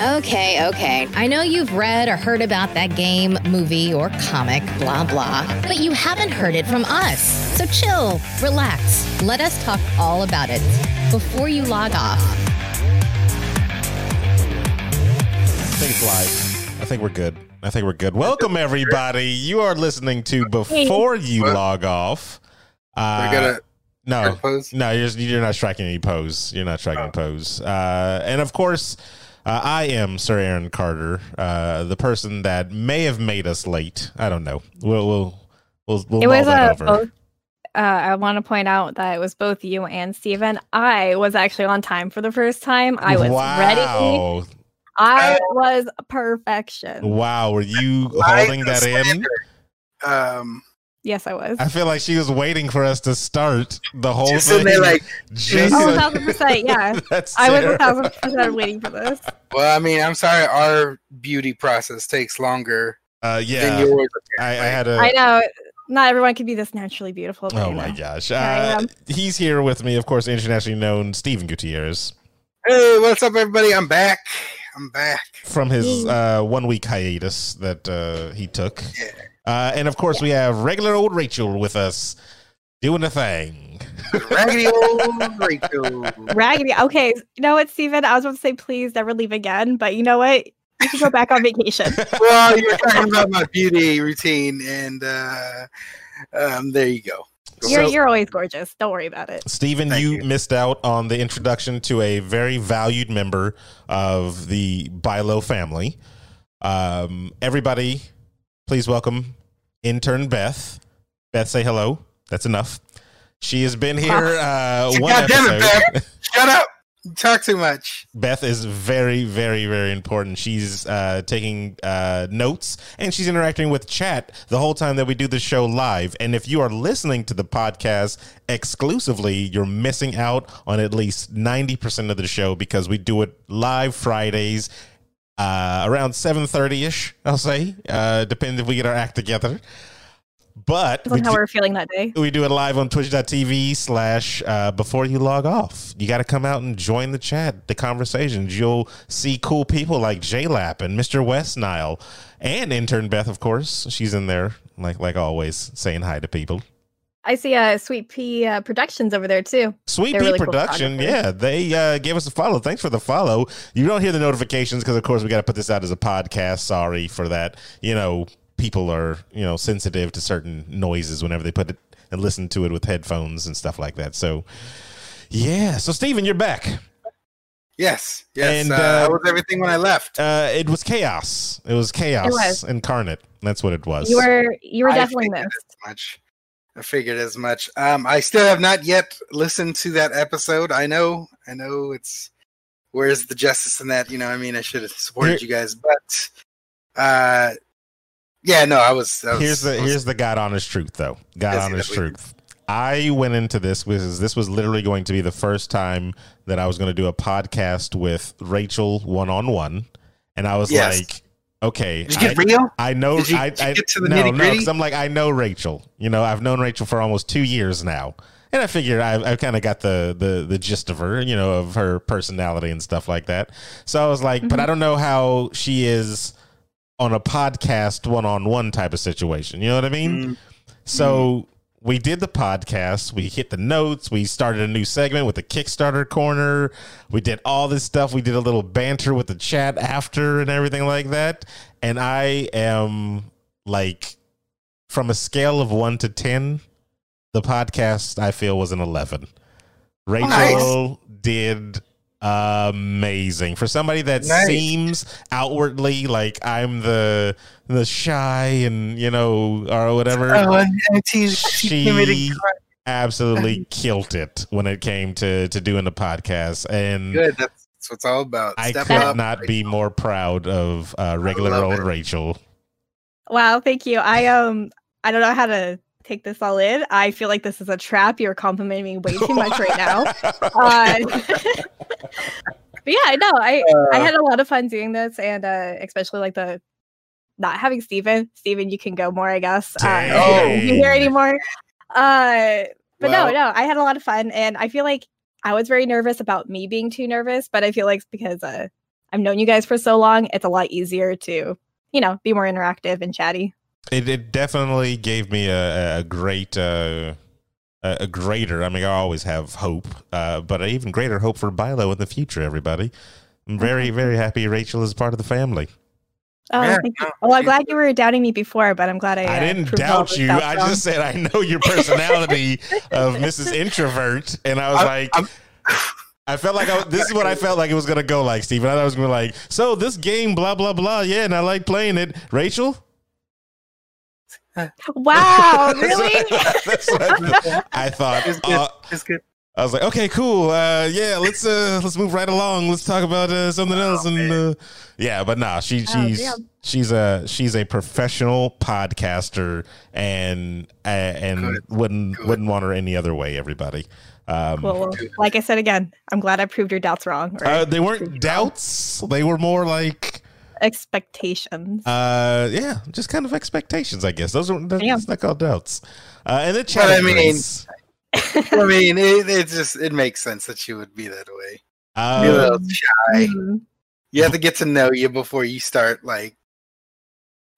Okay, okay. I know you've read or heard about that game, movie, or comic, blah, blah, but you haven't heard it from us. So chill, relax. Let us talk all about it before you log off. I think it's live. I think we're good. I think we're good. Welcome, everybody. You are listening to Before You What? Log Off. Uh, We're gonna no, no, you're, you're not striking any pose. You're not striking Oh. a pose. Uh, and of course, uh, I am Sir Aaron Carter, uh, the person that may have made us late. I don't know. We'll we'll we'll, we'll it was that uh, over. both. Uh, I want to point out that it was both you and Steven. I was actually on time for the first time. I was ready. I was perfection. Wow, were you holding that in? Um, Yes, I was. I feel like she was waiting for us to start the whole just thing. sitting there like, Just Oh, a thousand percent. Yeah, That's I was a thousand percent waiting for this. well, I mean, I'm sorry, our beauty process takes longer Uh, than yeah, yours. I, I had a. I know. Not everyone can be this naturally beautiful. but Oh my know. gosh. Uh, he's here with me, of course, internationally known Stephen Gutierrez Hey, what's up, everybody? I'm back. I'm back. from his uh, one week hiatus that uh, he took. Yeah. Uh, and of course, we have regular old Rachel with us doing the thing. Raggedy old Rachel. Raggedy. Okay, you know what, Steven? I was about to say please never leave again, but you know what? You can go back on vacation. well, you were talking about my beauty routine, and uh, um, there you go. You're So- you're always gorgeous. Don't worry about it. Stephen, you, you. missed out on the introduction to a very valued member of the Bilo family. Um, everybody, please welcome intern Beth. Beth, say hello. That's enough. She has been here uh, one God damn it, episode. Shut up. You talk too much. Beth is very, very, very important. She's uh, taking uh, notes and she's interacting with chat the whole time that we do the show live. And if you are listening to the podcast exclusively, you're missing out on at least 90% of the show because we do it live Fridays uh, around 7.30ish, I'll say, uh, depending if we get our act together. But we how do- we're feeling that day. we do it live on twitch.tv slash uh, before you log off. You got to come out and join the chat, the conversations. You'll see cool people like JLap and Mr. West Nile and intern Beth, of course. She's in there, like like always, saying hi to people. I see uh, Sweet Pea uh, Productions over there too. Sweet They're Pea really Production, photographers. yeah, they uh, gave us a follow. Thanks for the follow. You don't hear the notifications because, of course, we got to put this out as a podcast. Sorry for that. You know, people are you know sensitive to certain noises whenever they put it and listen to it with headphones and stuff like that. So, yeah. So, Steven, you're back. Yes. Yes. And, uh, uh, how was everything when I left? Uh, it was chaos. It was chaos was. incarnate. That's what it was. You were you were I definitely missed. much. I figured as much. Um, I still have not yet listened to that episode. I know, I know it's where's the justice in that? You know, I mean, I should have supported Here- you guys, but uh, yeah, no, I was. I was here's the was- here's the God honest truth though. God honest truth. I went into this with this was literally going to be the first time that I was going to do a podcast with Rachel one on one, and I was Yes. like, okay, Did you get I, real? I know. Did you- i, did I get to the no, no, cause i'm like, I know Rachel. You know, I've known Rachel for almost two years now, and I figured I've, I've kind of got the, the the gist of her. You know, of her personality and stuff like that. So I was like, but I don't know how she is on a podcast one on one type of situation. You know what I mean? Mm, So we did the podcast. We hit the notes. We started a new segment with the Kickstarter corner. We did all this stuff. We did a little banter with the chat after and everything like that. And I am like, from a scale of one to 10, the podcast I feel was an 11. Rachel did amazing for somebody that Nice. seems outwardly like I'm the the shy and you know or whatever Oh, and, and she, she she came in and cried. absolutely killed it when it came to to doing the podcast and good. That's, that's what it's all about. I Step could up. not be more proud of uh, regular old it. Rachel. Wow, thank you. I um I don't know how to take this all in. I feel like this is a trap. You're complimenting me way too much right now. Uh, but yeah, no, I I Uh, had a lot of fun doing this, and uh, especially like the not having Steven. Steven, you can go more, I guess. Uh, if you don't be here anymore. Uh, but Well- no, no, I had a lot of fun, and I feel like I was very nervous about me being too nervous, but I feel like because uh, I've known you guys for so long, it's a lot easier to, you know, be more interactive and chatty. It, it definitely gave me a, a great uh, a a greater. I mean, I always have hope, uh, but an even greater hope for Bilo in the future. Everybody, I'm very very happy Rachel is part of the family. Oh, Yeah, no, Well, I'm glad you were doubting me before, but I'm glad I. I uh, didn't proved doubt you. I wrong. just said I know your personality of Mrs. Introvert, and I was I'm- like. I'm- I felt like I, this is what I felt like it was gonna go like, Steven. I thought it was gonna be like, so this game, blah blah blah, yeah, and I like playing it. Rachel, Wow, That's really? what- that's what I thought. It's good. Uh, It's good. I was like, okay, cool. Uh, yeah, let's uh, let's move right along. Let's talk about uh, something else. And uh, yeah, but nah, she Oh, she's damn. she's a she's a professional podcaster, and uh, and Good. wouldn't Good. wouldn't want her any other way. Everybody. Um, Well, well, like I said again, I'm glad I proved your doubts wrong. Or uh, they weren't doubts. They were more like, expectations. uh, yeah, just kind of expectations. I guess those are that's Yeah. not called doubts. Uh, and the chat. I mean, agrees. I mean, it, it just it makes sense that she would be that way. Uh, You're a little shy. Mhm. You have to get to know you before you start like,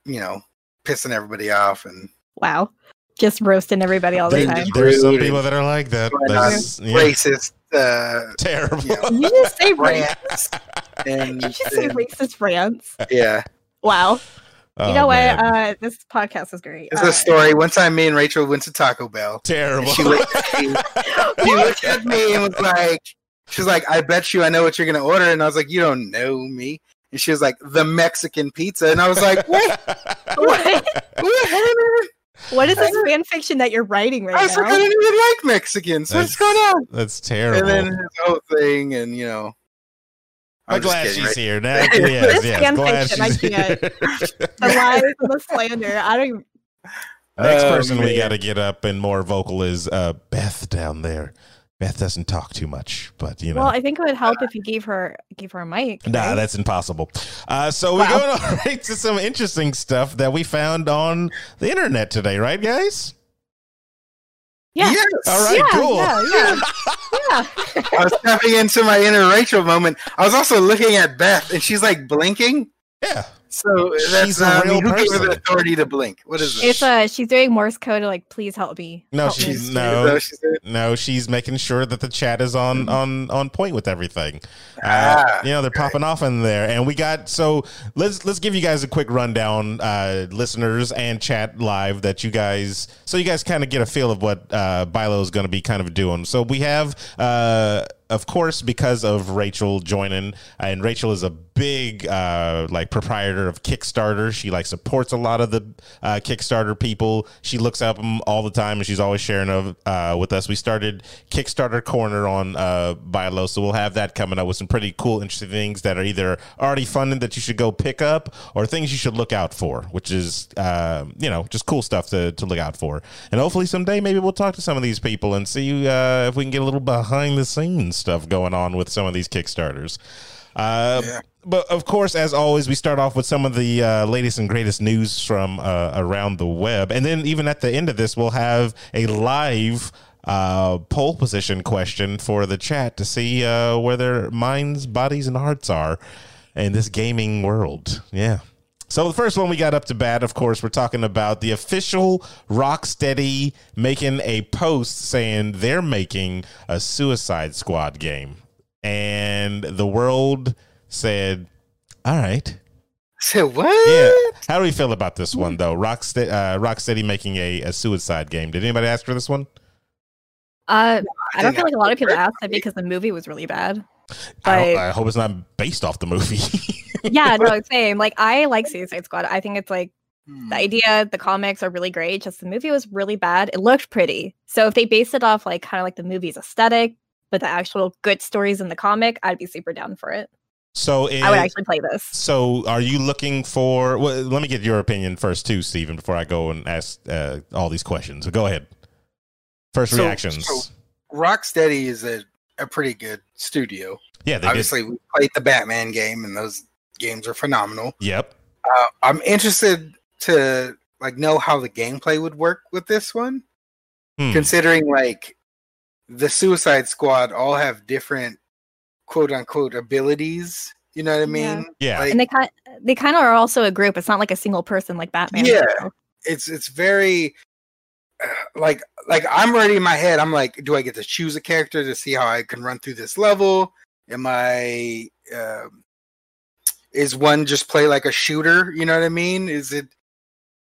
you know, pissing everybody off and Wow. Just roasting everybody all the there- time. there's some people that are like that. That's- yeah, racist. Uh, terrible. Yeah. Did you just say rant? rants and, Did you say and- racist rants? yeah. Wow. Oh, you know man. what? Uh, this podcast is great. It's Uh, a story. One time, me and Rachel went to Taco Bell. terrible. She looked at me. She looked at me and was like, "She's like, I bet you I know what you're gonna order." And I was like, "You don't know me." And she was like, "The Mexican pizza." And I was like, "What? what? What what is this fan fiction that you're writing I right now? like, "I don't even like Mexicans. What's going on?" That's terrible. And then his whole thing, and you know, I'm just glad kidding, she's right? here. Now, yes, This yes, fan glad fiction, I she's can't. here. The lies and the slander. I don't. Next Oh, person we got to get up and more vocal is uh, Beth down there. Beth doesn't talk too much, but you know. Well, I think it would help if you gave her gave her a mic. Nah, right? that's impossible. Uh, so we're Wow. going right to some interesting stuff that we found on the internet today, right, guys? Yeah. Yes. All right, yeah, cool. Yeah, yeah, yeah. I was tapping into my inner Rachel moment. I was also looking at Beth, and she's like blinking. Yeah. So that's She's a uh, real who gave her the authority to blink? What is it? It's uh she's doing Morse code to like please help me. No, Help she's Is no, that what she said? no. She's making sure that the chat is on on on point with everything. Uh, Ah, you know they're popping off in there, and we got so let's let's give you guys a quick rundown, uh, listeners and chat live that you guys so you guys kind of get a feel of what uh, Bilo is going to be kind of doing. So we have. Uh, of course, because of Rachel joining, and Rachel is a big uh, like proprietor of Kickstarter. She like supports a lot of the uh, Kickstarter people. She looks up them all the time, and she's always sharing of uh, with us. We started Kickstarter Corner on uh, Bilo, so we'll have that coming up with some pretty cool, interesting things that are either already funded that you should go pick up, or things you should look out for, which is uh, you know just cool stuff to to look out for. And hopefully someday maybe we'll talk to some of these people and see uh, if we can get a little behind the scenes stuff going on with some of these Kickstarters. Uh, Yeah. But of course, as always, we start off with some of the uh, latest and greatest news from uh, around the web, and then even at the end of this, we'll have a live uh, pole position question for the chat to see uh, where their minds, bodies, and hearts are in this gaming world. Yeah. So the first one we got up to bat, of course, we're talking about the official Rocksteady making a post saying they're making a Suicide Squad game, and the world said, "All right, So what? yeah." How do we feel about this one though? Rocksteady, uh, Rocksteady making a, a Suicide game. Did anybody ask for this one? Uh, I don't feel like a lot of people asked it because the movie was really bad. I, But I hope it's not based off the movie. yeah, no, same. Like I like Suicide Squad. I think it's like Hmm. the idea, the comics are really great. Just the movie was really bad. It looked pretty. So if they based it off like kind of like the movie's aesthetic, but the actual good stories in the comic, I'd be super down for it. so it, I would actually play this. So, are you looking for? Well, let me get your opinion first, too, Stephen, before I go and ask uh, all these questions. So, go ahead. First So- reactions. so- Rocksteady is a, a pretty good studio. yeah, they did. Obviously, we played the Batman game, and those games are phenomenal. Yep. Uh, I'm interested to like know how the gameplay would work with this one, Hmm. considering like the Suicide Squad all have different quote unquote abilities You know what I mean? Yeah. Yeah. Like, and they kind they kind of are also a group. It's not like a single person like Batman. Yeah. it's it's very like like I'm already in my head. I'm like, do I get to choose a character to see how I can run through this level? Am I um is one just play like a shooter? You know what I mean? Is it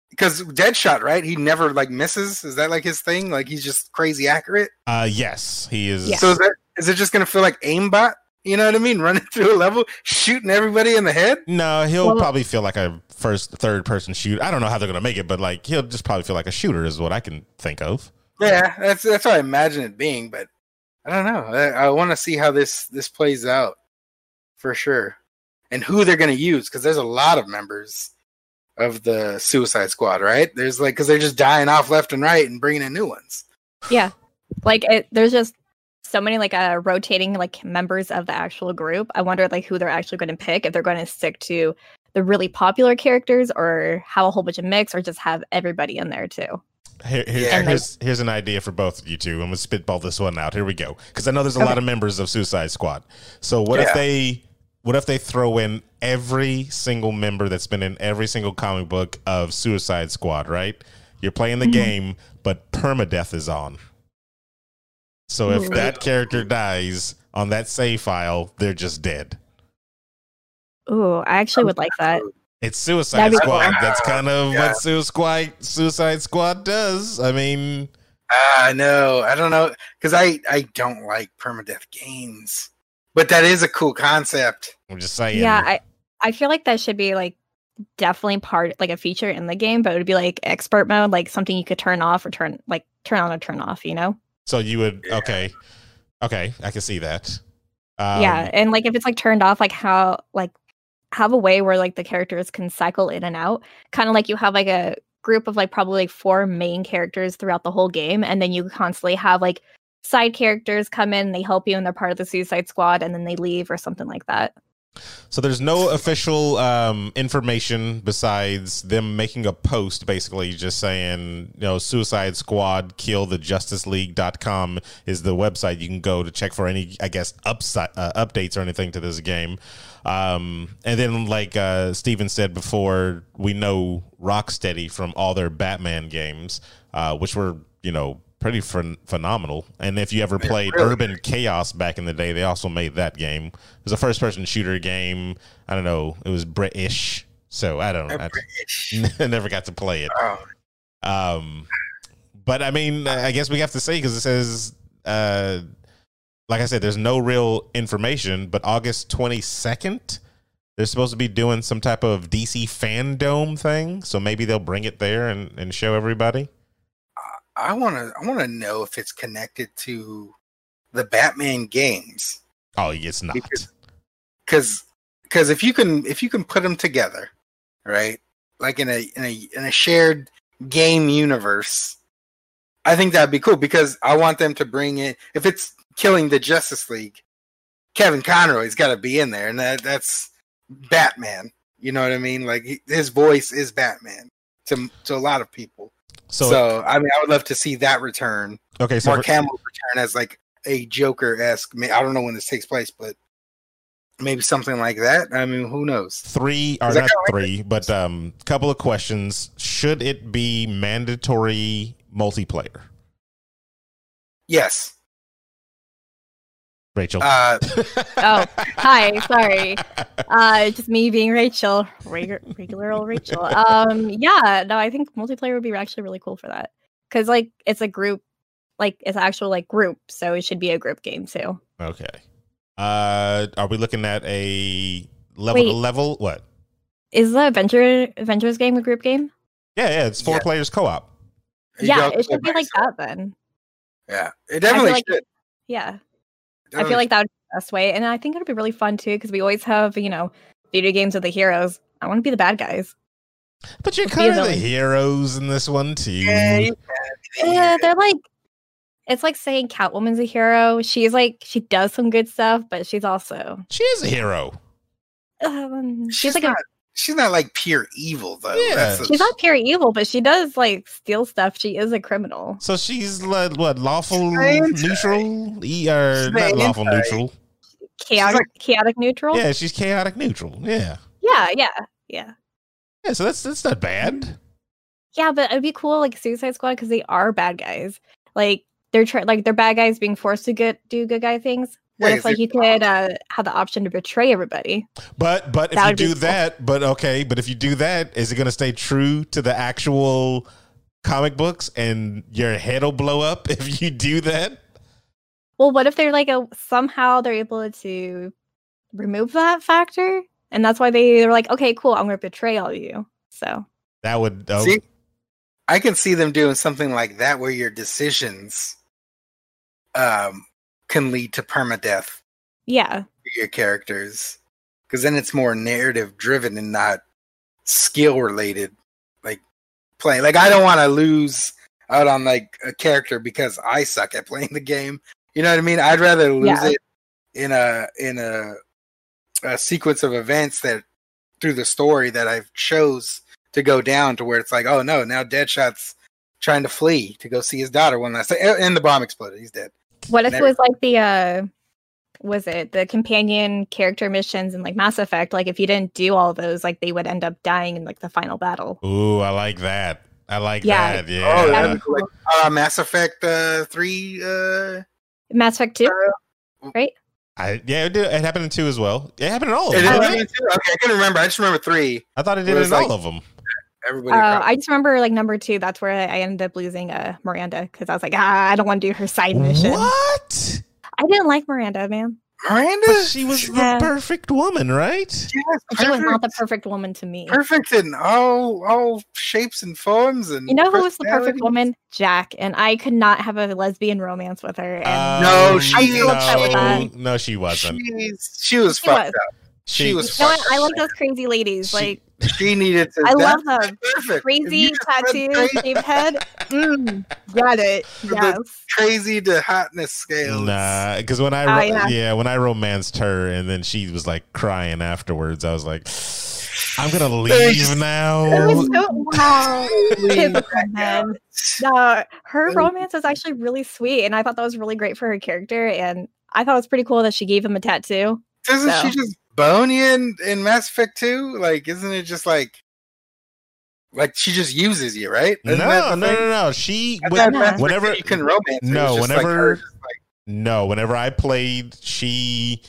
because Deadshot, right? He never like misses. Is that like his thing? Like he's just crazy accurate. Uh, yes, he is. Yeah. So is that is it just gonna feel like aimbot? You know what I mean? Running through a level, shooting everybody in the head. No, he'll Well- probably feel like a first, third person shoot. I don't know how they're gonna make it, but like he'll just probably feel like a shooter is what I can think of. Yeah, that's that's what I imagine it being, but I don't know. I, I want to see how this this plays out for sure, and who they're going to use because there's a lot of members of the Suicide Squad, right? There's like because they're just dying off left and right and bringing in new ones. Yeah. Like it, there's just so many like uh rotating like members of the actual group. I wonder like who they're actually going to pick if they're going to stick to the really popular characters or have a whole bunch of mix or just have everybody in there too. Here, here- Yeah. here's here's an idea for both of you two. I'm gonna spitball this one out. Here we go. Because I know there's a Okay. lot of members of Suicide Squad. So what if they what if they throw in every single member that's been in every single comic book of Suicide Squad? Right? You're playing the Mhm. game, but permadeath is on. So if Ooh. that character dies on that save file, they're just dead. Ooh, I actually would like that. It's Suicide That'd Squad. cool. That's kind of Yeah. what Suicide Suicide Squad does. I mean, Ah, I know. I don't know because I I don't like permadeath games, but that is a cool concept. I'm just saying. Yeah, I I feel like that should be like definitely part like a feature in the game, but it would be like expert mode, like something you could turn off or turn like turn on or turn off, you know? So you would Yeah. okay, okay, I can see that. Um, yeah, and like if it's like turned off, like how like have a way where like the characters can cycle in and out, kind of like you have like a group of like probably like four main characters throughout the whole game, and then you constantly have like side characters come in, they help you, and they're part of the Suicide Squad, and then they leave or something like that. So there's no official um, information besides them making a post, basically just saying, you know, Suicide Squad, kill the Justice League.com is the website you can go to check for any, I guess, upside, uh, updates or anything to this game. Um, and then, like uh, Steven said before, we know Rocksteady from all their Batman games, uh, which were, you know, pretty phen- phenomenal. And if you ever played really. Urban Chaos back in the day, they also made that game. It was a first person shooter game. I don't know. It was British. So I don't know. I, I never got to play it. Oh, Um, but I mean, I guess we have to say because it says, uh, like I said, there's no real information. But August 22nd, they're supposed to be doing some type of DC fandom thing. So maybe they'll bring it there and, and show everybody. I want to I want to know if it's connected to the Batman games. Oh, it's not. Because- because if you can if you can put them together right like in a in a in a shared game universe i think that'd be cool because i want them to bring in if it's killing the justice league kevin conroy's got to be in there and that that's batman you know what i mean like his voice is batman to to a lot of people So, so, i mean i would love to see that return. Okay, so mark for- hamill's return as like a joker-esque i don't know when this takes place but maybe something like that. I mean who knows? Three or not three, but um, couple of questions. Should it be mandatory multiplayer? yes Rachel. uh Oh, hi, sorry. Uh, just me being Rachel, regular, regular old Rachel. Um, yeah, no, I think multiplayer would be actually really cool for that because like it's a group, like it's actual like group, so it should be a group game too. okay. Uh, are we looking at a level to level? What? Is the adventure Avengers game a group game? Yeah, yeah. It's four Yeah. players co-op. you yeah, it should be like that then. yeah it definitely like- should Yeah, I Definitely feel like that would be the best way, and I think it'll be really fun too because we always have you know video games with the heroes. I want to be the bad guys. But you're kind of the heroes in this one too. Yeah. Yeah, they're like it's like saying Catwoman's a hero. She's like she does some good stuff, but she's also She is a hero. um, she's, she's, like not, a, she's not like pure evil though. Yeah. That's the- she's not pure evil, but she does like steal stuff. She is a criminal. So she's like, what lawful She's neutral? E or not lawful anti. neutral? chaotic, chaotic neutral. Yeah, she's chaotic neutral. Yeah. yeah, yeah, yeah. Yeah, so that's that's not bad. Yeah, but it'd be cool, like Suicide Squad, because they are bad guys. Like they're try- like they're bad guys being forced to get do good guy things. What Yeah, if like 'cause you could uh, have the option to betray everybody? But but if you would be do cool. that, but okay, but if you do that, is it going to stay true to the actual comic books and your head will blow up if you do that? Well, what if they're like a somehow they're able to remove that factor, and that's why they they're like, okay, cool, I'm gonna betray all of you. So That would oh, See, I can see them doing something like that where your decisions um can lead to permadeath yeah, your characters. Because then it's more narrative driven and not skill related. Like playing like I don't want to lose out on like a character because I suck at playing the game. You know what I mean? I'd rather lose Yeah. it in a in a, a sequence of events that through the story that I've chose to go down to where it's like, oh no, now Deadshot's trying to flee to go see his daughter one last time, and the bomb exploded. He's dead. What if it was like the uh, was it the companion character missions and like Mass Effect? Like if you didn't do all those, like they would end up dying in like the final battle. Ooh, I like that. I like Yeah. that. Oh, Yeah. that'd yeah. be cool. Uh, Mass Effect uh, three. Uh, Mass Effect Two, right? I, yeah, it, did, it happened in two as well. It happened in all of them. is didn't three it? Okay, I couldn't remember. I just remember three. I thought it It did was in like- all of them. Everybody. Uh. I just remember like number two. That's where I ended up losing uh Miranda because I was like, ah, I don't want to do her side mission. What? I didn't like Miranda, man. Miranda. But she was Yeah. the perfect woman, right? Yes, She was not the perfect. perfect woman to me. perfect in all all shapes and forms and You know who was the perfect woman? Jack, and I could not have a lesbian romance with her. And No, she- I'm still upset with no, no, she wasn't. She's, she was She fucked was. up. She was you know what? fucked I up. like those crazy ladies. She- like She needed to. I that's love them. Perfect. Crazy you just went tattoo, crazy- shaved head. Mm, got it. Yes. Crazy to hotness scale. Nah, because when I Oh, yeah. yeah. when I romanced her and then she was like crying afterwards, I was like, I'm gonna leave It now. was so wow. Typical men. No, her romance was actually really sweet, and I thought that was really great for her character. And I thought it was pretty cool that she gave him a tattoo. Doesn't So. she just bone you in, Mass Effect 2? Like, isn't it just like. Like, she just uses you, right? no, Isn't no, no, no, no. She when- whenever 2 you can romance. no, like whenever- her like- no, whenever I played, she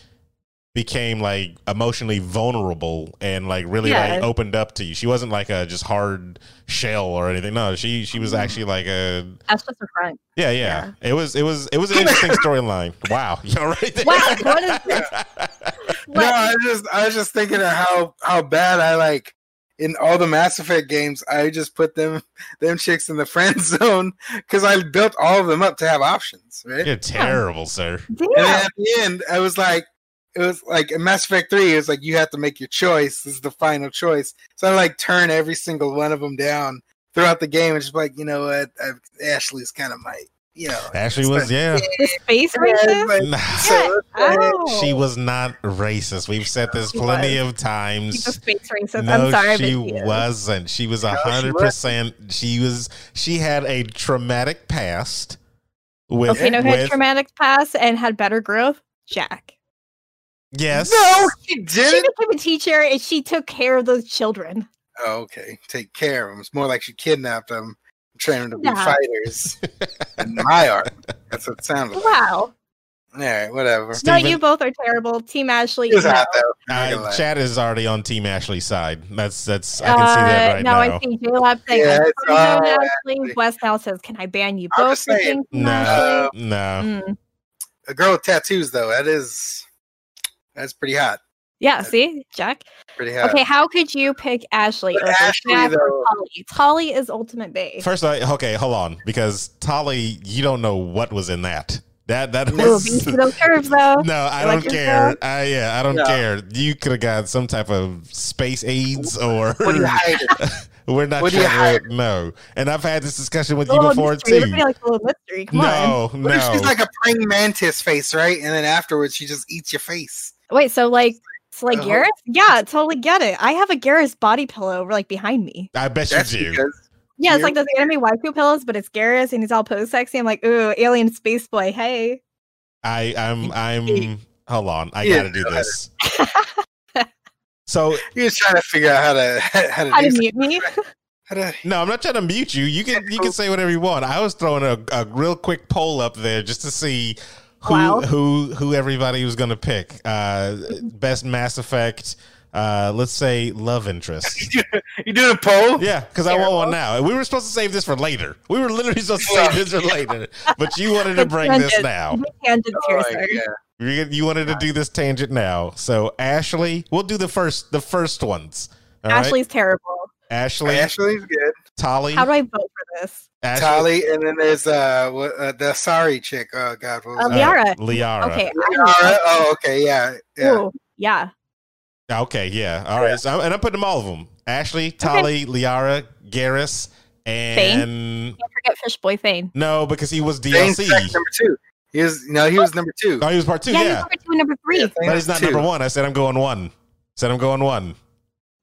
became like emotionally vulnerable and like really like opened up to you. She wasn't like a just hard shell or anything. No, she she was mm-hmm. actually like a That's just a front. yeah, yeah. It was it was it was an interesting storyline. Wow, you all right there? Wow, what is this? No, I just I was just thinking of how how bad I like in all the Mass Effect games. I just put them them chicks in the friend zone because I built all of them up to have options, right? You're terrible, sir. And at the end, I was like, it was like in Mass Effect Three. It was like you have to make your choice. This is the final choice. So I like turn every single one of them down throughout the game, and just like you know what, I, Ashley's kind of my you know. Ashley was yeah. The space Yeah, racist? like, Nah, so- Oh. she was not racist. We've said this She plenty was. of times. She's space racist. No, I'm sorry, she but she is. wasn't. She was a No, hundred percent. She was. She had a traumatic past. With, Okay, no, who had traumatic past and had better growth? Jack. Yes, No, she She didn't. She became a teacher and she took care of those children. Oh, okay. Take care of them. It's more like she kidnapped them, trained them to be Nah. fighters. in my art. That's what it sounded like. Wow. All right, whatever. No, you both are terrible. Team Ashley. It was no. hot though. I'm not gonna Uh. Chad is already on Team Ashley's side. That's that's. I can see that Uh, right no, now. I see J Lab saying, Yeah, I'm it's fine all with Ashley. Ashley. West Nile says, Can I ban you I'm both saying. no, Ashley? no. Mm. A girl with tattoos though, that is that's pretty hot. Yeah, see, Jack. Pretty hot. Okay, how could you pick Ashley But over Ashley, Jack or though- Tali? Tali is ultimate base. First, I, okay, hold on, because Tali, you don't know what was in that. That that Ooh, was. beats curves though. No, I don't your care. I yeah, I don't No. care. You could have got some type of space aids or What do you hide? we're not What trying to no. And I've had this discussion with you before mystery. too. Everybody likes a little mystery. Come on. No, she's like a praying mantis face, right? And then afterwards she just eats your face. Wait, so like, so like Uh-huh. Garrus? Yeah, totally get it. I have a Garrus body pillow like behind me. I bet That's you do. because Yeah, it's like those anime waifu pillows, but it's Garrus and he's all pose sexy. I'm like, ooh, alien space boy. Hey, I I'm I'm Hold on, I Yeah, gotta do go this. so He was trying to figure out how to how to How do to mute me? How no, I'm not trying to mute you. You can you can say whatever you want. I was throwing a, a real quick poll up there just to see who Wow. who who everybody was gonna pick. Uh, best Mass Effect. Uh, let's say love interest. you doing a poll? Yeah, because I want one now. We were supposed to save this for later. We were literally supposed to save this for later, but you wanted to But bring this now. Tangents Oh, here, my sir. You, you wanted to do this tangent now. So Ashley, we'll do the first the first ones. All right? Ashley's terrible. Ashley, Ashley's good. Tali, How do I vote for this? Ashley, Tali, and then there's uh, what, uh the sorry chick. Oh God, what was Uh, that? Liara. Liara. Okay. Liara? Oh, okay, yeah, yeah. Ooh, yeah. Okay, yeah. All right. So, and I'm putting them all of them. Ashley, Tali, Liara, Garrus, and Can't forget Fishboy Thane. no, because he was Thane's DLC. number two. He was no, he was number two. Oh, he was part two. Yeah, he's Yeah, number two and number three. Yeah, but was he's not two. number one. I said I'm going one. Said I'm going one.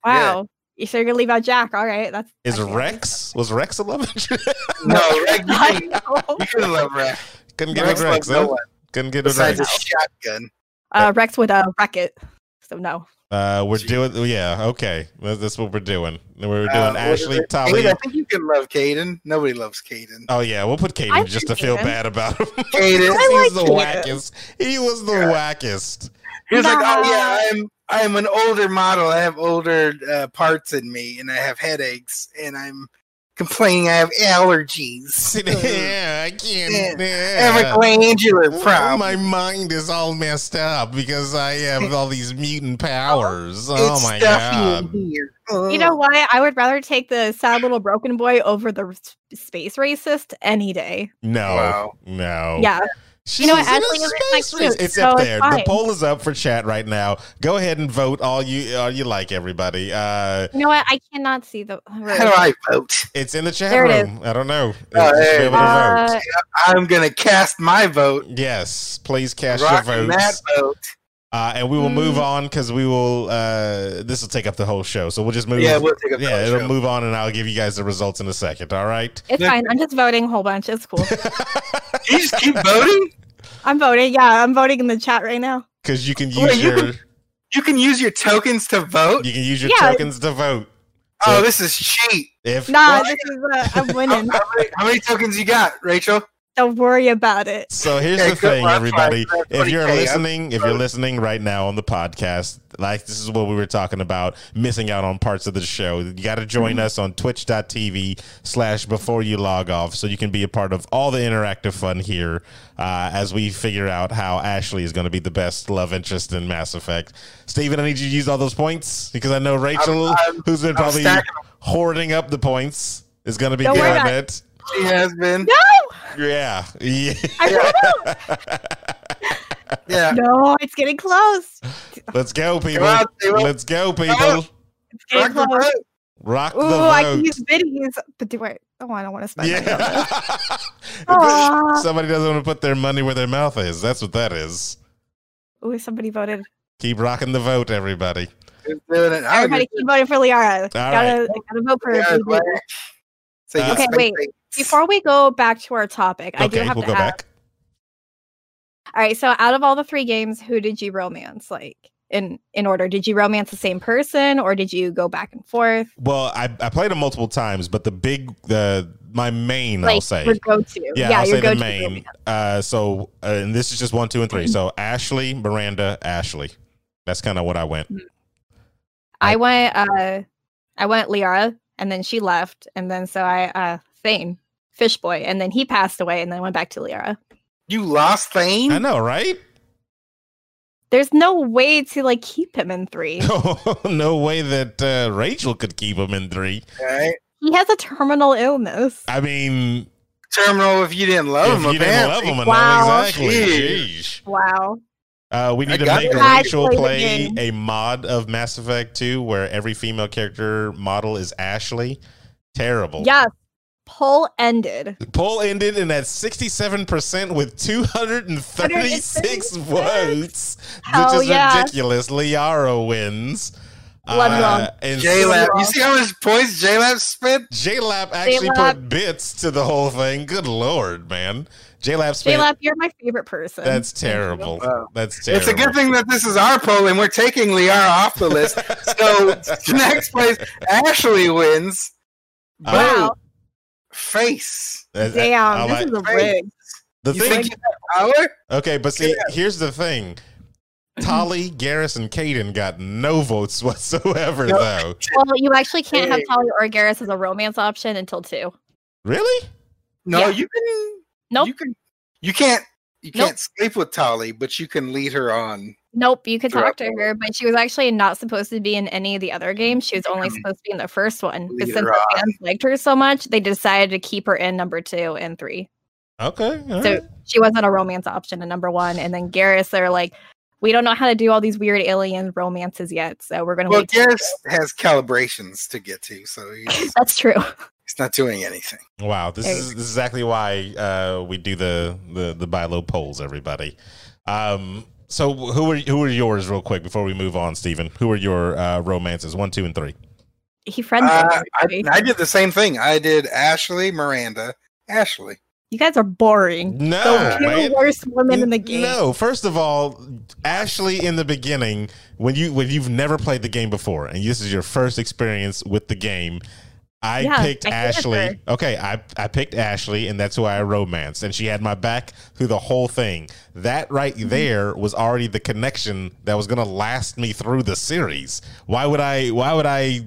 Wow. You sure you're gonna leave out Jack? All right, that's Is that's- Wrex? Was Wrex a love interest? No, Reg, you couldn't, you couldn't love Wrex. Couldn't get Wrex with Wrex. no Huh? one Couldn't get with besides Wrex. a shotgun. Uh, Wrex would uh, wreck it. So no. Uh, we're doing. Yeah. Okay. That's, that's what we're doing. We're doing Uh, Ashley, it? Tali. I think you can love Kaidan. Nobody loves Kaidan. Oh yeah, we'll put I Kaidan just to like feel bad about him. Kaidan. he was the Kaidan. wackest. He was the Yeah. wackest. He was like, "Oh yeah, I'm I'm an older model. I have older uh, parts in me, and I have headaches, and I'm complaining I have allergies. yeah, I can't. I Yeah. have a glandular Oh, problem. my mind is all messed up because I have all these mutant oh, powers. Oh It's my stuffy god! in here. You know what? I would rather take the sad little broken boy over the s- space racist any day. No, Wow. no. Yeah. She's know what, in a Ashley, space next race. It's so up it's there. The poll is up for chat right now. Go ahead and vote all you all you like, everybody. Uh, You know what? I cannot see the. How do I vote? it's in the chat There room. I don't know. You should hey. able to Uh, vote. I'm gonna cast my vote. Yes, please cast Rocking your that votes. vote. Uh, and we will move Mm. on because we will. Uh, this will take up the whole show, so we'll just move. Yeah, we'll take up the yeah, whole it'll show. move on, and I'll give you guys the results in a second. All right. It's Yeah. fine. I'm just voting a whole bunch. It's cool. You just keep voting. I'm voting. Yeah, I'm voting in the chat right now. Because you can use Wait, you your can- You can use your tokens to vote. you can use your Yeah. tokens to vote. Oh, this is cheat. if Nah, What? this is uh, I'm winning. How many, how many tokens you got, Rachel? Don't worry about it. So here's Okay, the thing, everybody. If you're listening, if you're listening right now on the podcast, like this is what we were talking about, missing out on parts of the show. You got to join us on twitch.tv slash before you log off so you can be a part of all the interactive fun here uh, as we figure out how Ashley is going to be the best love interest in Mass Effect. Steven, I need you to use all those points because I know Rachel, I'm- who's been probably hoarding up the points, is going to be Don't worry doing it. She has been. Yeah. Yeah. I Yeah. No, it's getting close. Let's go, people. on, people. Let's go, people. It's getting Rock the close. vote. Rock Ooh, the I can use biddies, but do I? Oh, I don't want to spend. Yeah. Somebody doesn't want to put their money where their mouth is. That's what that is. Ooh, somebody voted. Keep rocking the vote, everybody. Doing it? Everybody keep voting for Liara. Gotta, right. gotta vote for Yeah, Blue black. So Uh, Okay, space wait. Before we go back to our topic, I do okay, have we'll to go ask. back. All right, so out of all the three games, who did you romance? Like in in order, did you romance the same person, or did you go back and forth? Well, I, I played them multiple times, but the big, the my main, Like I'll say. your go-to. Yeah, Yeah, I'll say the main. romance. Uh, so, uh, and this is just one, two, and three. So, Ashley, Miranda, Ashley. That's kind of what I went. I went uh I went Liara and then she left and then so I uh Thane, Fishboy, and then he passed away and then went back to Liara. You lost Thane? I know, right? There's no way to like keep him in three. no way that uh, Rachel could keep him in three. Right? he has a terminal illness. I mean, Terminal if you didn't love if him, you didn't love him enough, Wow. exactly. Jeez. Jeez. Wow. Uh, we I need to make it. Rachel play the play game. a mod of Mass Effect 2 where every female character model is Ashley. Terrible. Yes. Poll ended. Poll ended in at 67% with 236 votes, Hell which is yeah. ridiculous. Liara wins. Blood Uh, wrong. and J-Lab. You see how much points J-Lab spent? J-Lap actually J-Lap. put bits to the whole thing. Good lord, man. J-Lab spent. J-Lab, you're my favorite person. That's terrible. Wow. That's terrible. It's a good thing that this is our poll and we're taking Liara off the list. So next place, Ashley wins. Uh, Wow. Boom. Face. Damn, I this like- is a Right. rig. the You thing. think you have power? Okay, but see, here's the thing. Tali, Garrus, and Kaidan got no votes whatsoever, No. though. Well, you actually can't have Hey. Talia or Garrus as a romance option until two. Really? No, Yeah. you can. Nope. You can. You can't. You can't sleep with Tali, but you can lead her on. Nope, you could talk to her, but she was actually not supposed to be in any of the other games. She was only supposed to be in the first one. But since the fans liked her so much, they decided to keep her in number two and three. Okay. So right. she wasn't a romance option in number one. And then Garrus, they're like, we don't know how to do all these weird alien romances yet, so we're gonna Well, wait. till- Garrus has calibrations to get to, so he's, That's true. he's not doing anything. Wow, this There is, this is exactly why uh, we do the the the buy low polls, everybody. Um, so who are who are yours, real quick, before we move on, Stephen? Who are your uh, romances? One, two, and three. He friends Uh, I. I did the same thing. I did Ashley, Miranda, Ashley. You guys are boring. No, the two man. worst women in the game. No, first of all, Ashley in the beginning, when you when you've never played the game before and this is your first experience with the game, I Yeah, picked I Ashley. Okay, I I picked Ashley and that's who I romanced and she had my back through the whole thing. That right Mm-hmm. there was already the connection that was going to last me through the series. Why would I why would I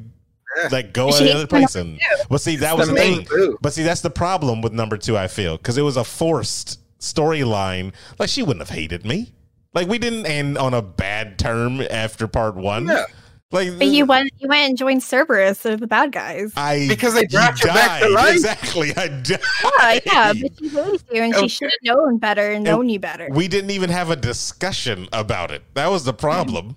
like go She another hates my person? But see, that It's was the the thing. boo. But see, that's the problem with number two. I feel because it was a forced storyline. Like she wouldn't have hated me. Like we didn't end on a bad term after part one. Yeah. Like But you went you went and joined Cerberus, so the bad guys. I Because they you brought you back to life. Exactly, I died. Yeah, yeah, but she hates you, and Okay. she should have known better and known you better. We didn't even have a discussion about it. That was the problem.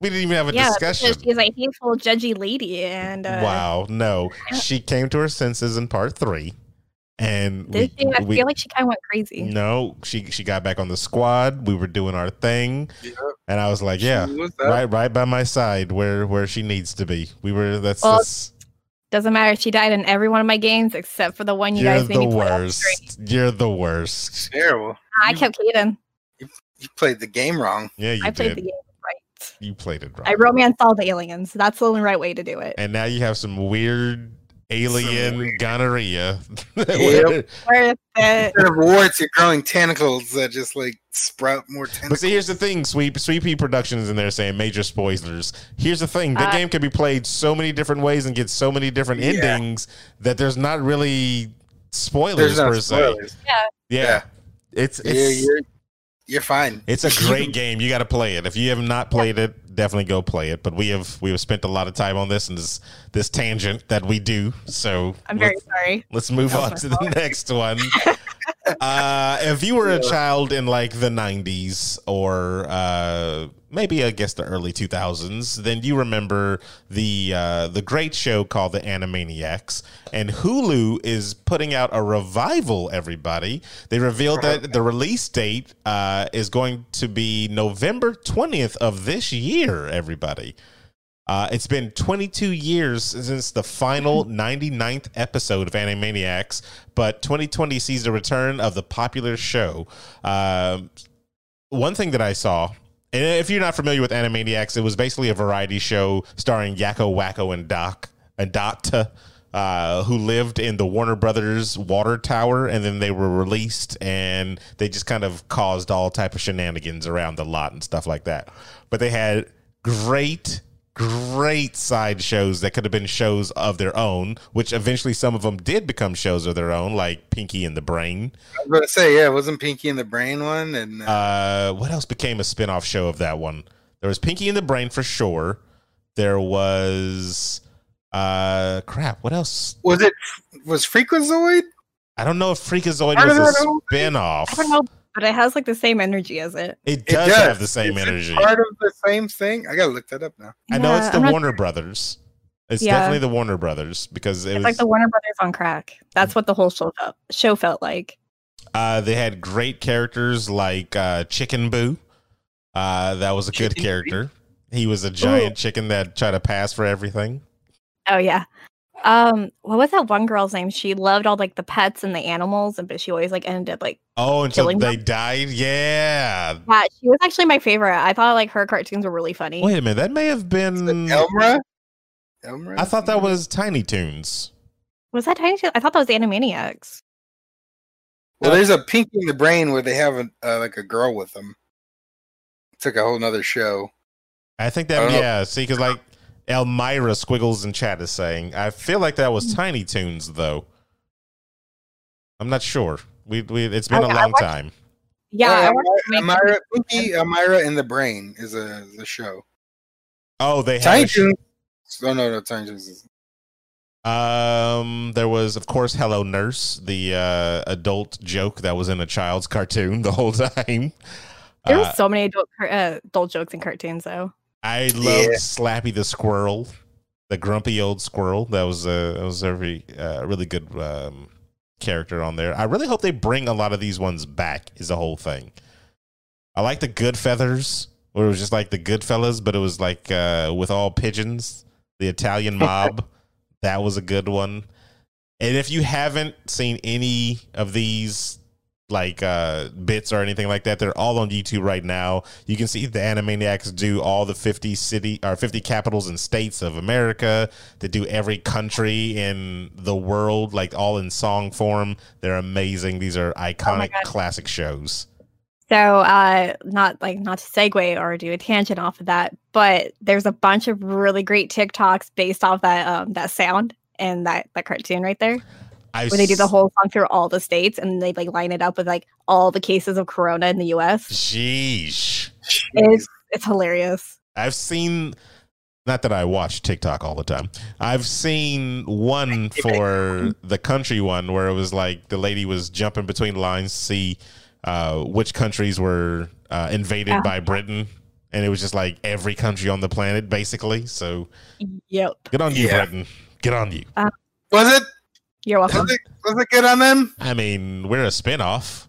We didn't even have a yeah, discussion. because she's a hateful, judgy lady, and uh, wow, no. She came to her senses in part three, and Did we, she? I we- feel like she kind of went crazy. no, she she got back on the squad. We were doing our thing, Yeah. and I was like, yeah, was right, right by my side, where where she needs to be. We were. That's, Well, that's Doesn't matter. She died in every one of my games except for the one you you're guys made the me play. on worst. stream. You're the worst. It's terrible. I kept Kaidan. You played the game wrong. Yeah, you I played the game right. You played it wrong. I romanced all the aliens. That's the only right way to do it. and now you have some weird alien weird- gonorrhea. Yep. Where the Instead of warts, you're growing tentacles that just like sprout more tentacles. But see, here's the thing: Sweet Sweet Pea Productions in there saying major spoilers. Here's the thing: the Uh, game can be played so many different ways and get so many different Yeah. endings that there's not really spoilers There's no per se. spoilers. Yeah, Yeah. it's You're, you're, you're fine. it's a great game. You got to play it. If you have not played it, definitely go play it. But we have we have spent a lot of time on this and this this tangent that we do. So I'm very sorry. Let's move on to my the next one. uh, if you were a child in like the 90s or uh, maybe I guess the early 2000s, then you remember the uh, the great show called The Animaniacs. And Hulu is putting out a revival, everybody. They revealed that the release date uh, is going to be November 20th of this year, everybody. Uh, it's been 22 years since the final 99th episode of Animaniacs, but 2020 sees the return of the popular show. Um, one thing that I saw, and if you're not familiar with Animaniacs, it was basically a variety show starring Yakko, Wakko, and Doc and Dot, uh, who lived in the Warner Brothers water tower, and then they were released, and they just kind of caused all type of shenanigans around the lot and stuff like that. But they had great great side shows that could have been shows of their own, which eventually some of them did become shows of their own, like Pinky and the Brain. I was going to say, yeah, it wasn't Pinky and the Brain one? And uh, Uh, what else became a spin off show of that one? There was Pinky and the Brain for sure. There was, uh, crap, what else? was it was Freakazoid? I don't know if Freakazoid was a that whole thing? spin off. I don't know, but it has like the same energy as it. It does, have the same Is it energy. Part of the same thing. I gotta look that up now. I know it's the I'm Warner sure. Brothers. It's Yeah. definitely the Warner Brothers because it It's was like the Warner Brothers on crack. That's what the whole show felt, show felt like. Uh, they had great characters like uh, Chicken Boo. Uh, that was a good Chicken Boo? character. He was a giant chicken that tried to pass for everything. Oh yeah, Um, what was that one girl's name? She loved all like the pets and the animals, and but she always like ended like Oh, until Killing they died. Yeah. that. She was actually my favorite. I thought like her cartoons were really funny. Wait a minute. That may have been. Elmyra? Elmyra? I thought that was Tiny Toons. Was that Tiny Toons? I thought that was Animaniacs. Well, there's a Pinky in the Brain where they have a, uh, like a girl with them. It's like a whole nother show. I think that, don't know. yeah. See, because like Elmyra Squiggles in chat is saying, I feel like that Hmm. was Tiny Toons, though. I'm not sure. We, we It's been I- a I long watched- time. Yeah, Uh, I watched Elmyra, Animaniacs. Elmyra, Elmyra in the Brain is a, is a show. Oh, they had. Tiny a Toons. Oh, no, no, Tiny Toons. is- Um, there was, of course, Hello Nurse, the uh, adult joke that was in a child's cartoon the whole time. There Uh, so many adult, uh, adult jokes in cartoons though. I loved Yeah. Slappy the squirrel, the grumpy old squirrel. That was a that was a very uh, really good um, character on there. I really hope they bring a lot of these ones back. Is the whole thing. I like the Good Feathers, where it was just like the good Goodfellas, but it was like uh, with all pigeons. The Italian Mob, that was a good one. And if you haven't seen any of these like uh bits or anything like that. They're all on youtube right now. You can see the animaniacs do all the 50 city or 50 capitals and states of america. They do every country in the world like all in song form. They're amazing. These are iconic God. classic shows. So, uh, not like not to segue or do a tangent off of that, but there's a bunch of really great TikToks based off that um that sound and that that cartoon right there, I where they do the whole song through all the states and they like line it up with like all the cases of corona in the U.S. sheesh It's it's hilarious. i've seen not that I watch TikTok all the time. I've seen one for the country one where it was like the lady was jumping between lines to see uh, which countries were uh, invaded Yeah. by Britain. And it was just like every country on the planet, basically. So Yep, good on you, Yeah. Britain. Get on you. Was it? You're welcome. Was it, was it good on them? I mean, we're a spinoff.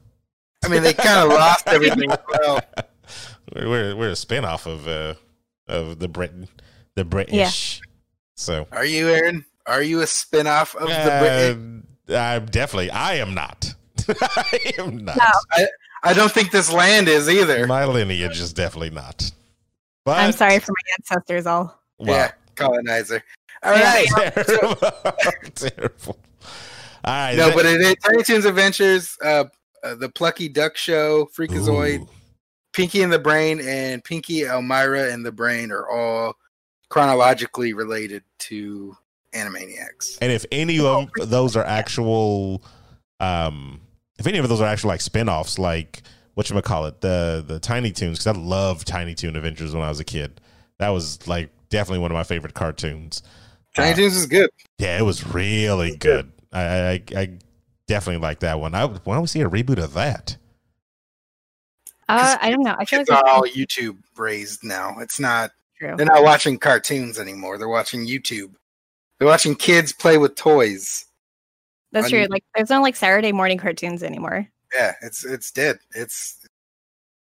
I mean, they kind of lost everything. as Well, We're we're, we're a spinoff of uh, of the Britain, the British. So are you, Aaron? Are you a spin-off of the British? uh, I'm definitely. I am not. I am not. No. I don't think this land is either. My lineage is definitely not. But I'm sorry for my ancestors. All Well, Yeah, colonizer. All Yeah. right. terrible. terrible. All right. No, that- but it is Tiny Toons Adventures, uh, uh, the Plucky Duck Show, Freakazoid, Ooh. Pinky in the Brain, and Pinky, Elmyra, and the Brain are all chronologically related to Animaniacs. And if any of those are actual, um, if any of those are actual like spin-offs, like what you call it, the the Tiny Toons, because I loved Tiny Toon Adventures when I was a kid. That was like definitely one of my favorite cartoons. Tiny Uh, Toons is good. Yeah, it was really good. I I, I definitely like that one. I why don't we see a reboot of that? uh, I don't know. I feel like it's all YouTube raised now. It's not. true. They're not watching cartoons anymore. They're watching YouTube. They're watching kids play with toys. That's on true. Like there's no like Saturday morning cartoons anymore. Yeah, it's it's dead. It's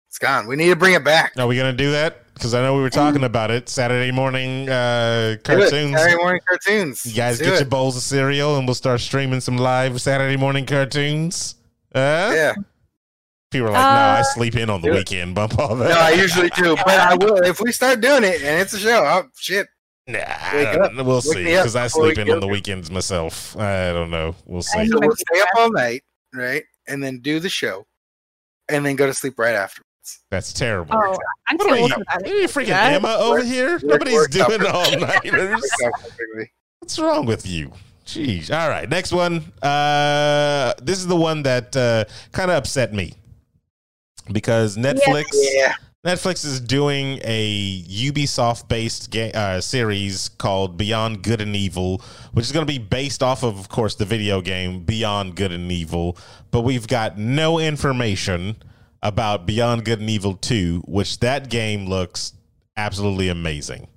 it's gone. We need to bring it back. Are we gonna do that? Because I know we were talking about it. Saturday morning uh, cartoons. Saturday morning cartoons. You guys Do get your bowls of cereal, and we'll start streaming some live Saturday morning cartoons. Uh? Yeah. People are like, "No, I Uh, sleep in on the do it. weekend. Bump all that." No, I usually do, but I will if we start doing it and it's a show. Oh shit! Nah, I Wake don't know. we'll Wake see. Because I sleep in on the weekends myself. I don't know. We'll see. So we'll stay up all night, right, and then do the show, and then go to sleep right after. That's terrible. Oh, I'm What are you, that. you freaking that. Emma over here? Work- Nobody's out doing all nighters. What's wrong with you? Jeez. All right. Next one. Uh, this is the one that uh, kind of upset me because Netflix Yeah, Netflix is doing a Ubisoft based ga- uh, series called Beyond Good and Evil, which is going to be based off of, of course, the video game Beyond Good and Evil. But we've got no information about Beyond Good and Evil 2, which that game looks absolutely amazing.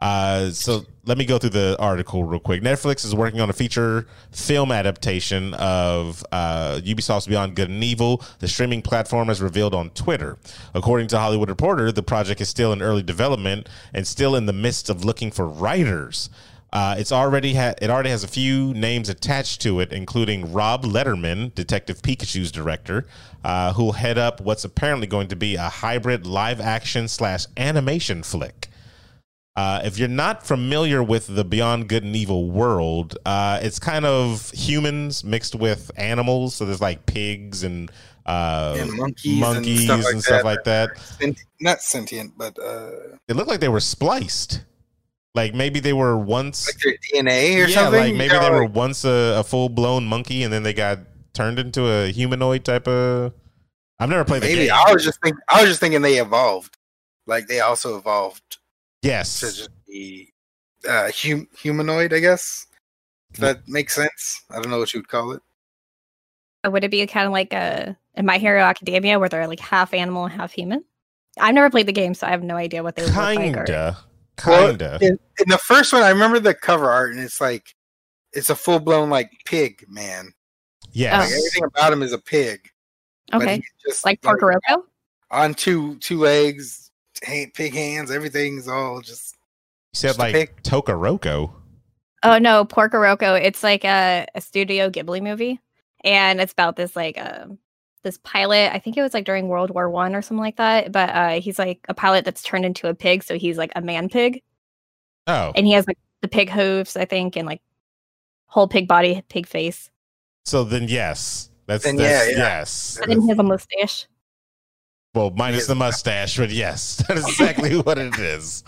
Uh, so let me go through the article real quick. Netflix is working on a feature film adaptation of uh, Ubisoft's Beyond Good and Evil. The streaming platform has revealed on Twitter. According to Hollywood Reporter, the project is still in early development and still in the midst of looking for writers. Uh, it's already ha- it already has a few names attached to it, including Rob Letterman, Detective Pikachu's director, uh, who'll head up what's apparently going to be a hybrid live action slash animation flick. Uh, if you're not familiar with the Beyond Good and Evil world, uh, it's kind of humans mixed with animals. So there's like pigs and, uh, And monkeys, monkeys and stuff like and stuff that. like that. Sent- not sentient, but uh, It looked like they were spliced. Like maybe they were once like their DNA or yeah, something. like maybe You they were once a, a full blown monkey and then they got turned into a humanoid type of. I've never played the game. I was just think I was just thinking they evolved, like they also evolved Yes. to yes, just be uh, hum- humanoid. I guess if that makes sense. I don't know what you would call it. Would it be kind of like a in My Hero Academia where they're like half animal and half human? I've never played the game, so I have no idea what they would look like. or- kinda, Well. In, in the first one, I remember the cover art, and it's like it's a full blown like pig man. Yeah, Like everything about him is a pig. Okay, just like Porco Rosso. on two two legs, ha- pig hands. Everything's all just you said just like pig. Tokaroko. Oh no, Porco Rosso. It's like a, a Studio Ghibli movie, and it's about this like uh, this pilot. I think it was like during World War One or something like that. But uh, he's like a pilot that's turned into a pig, so he's like a man pig, Oh, and he has like the pig hooves, I think, and like whole pig body, pig face, so then yes, that's, Then that's yeah, yeah. yes. and then he has a mustache. Well, minus the mustache, but yes, that is exactly what it is.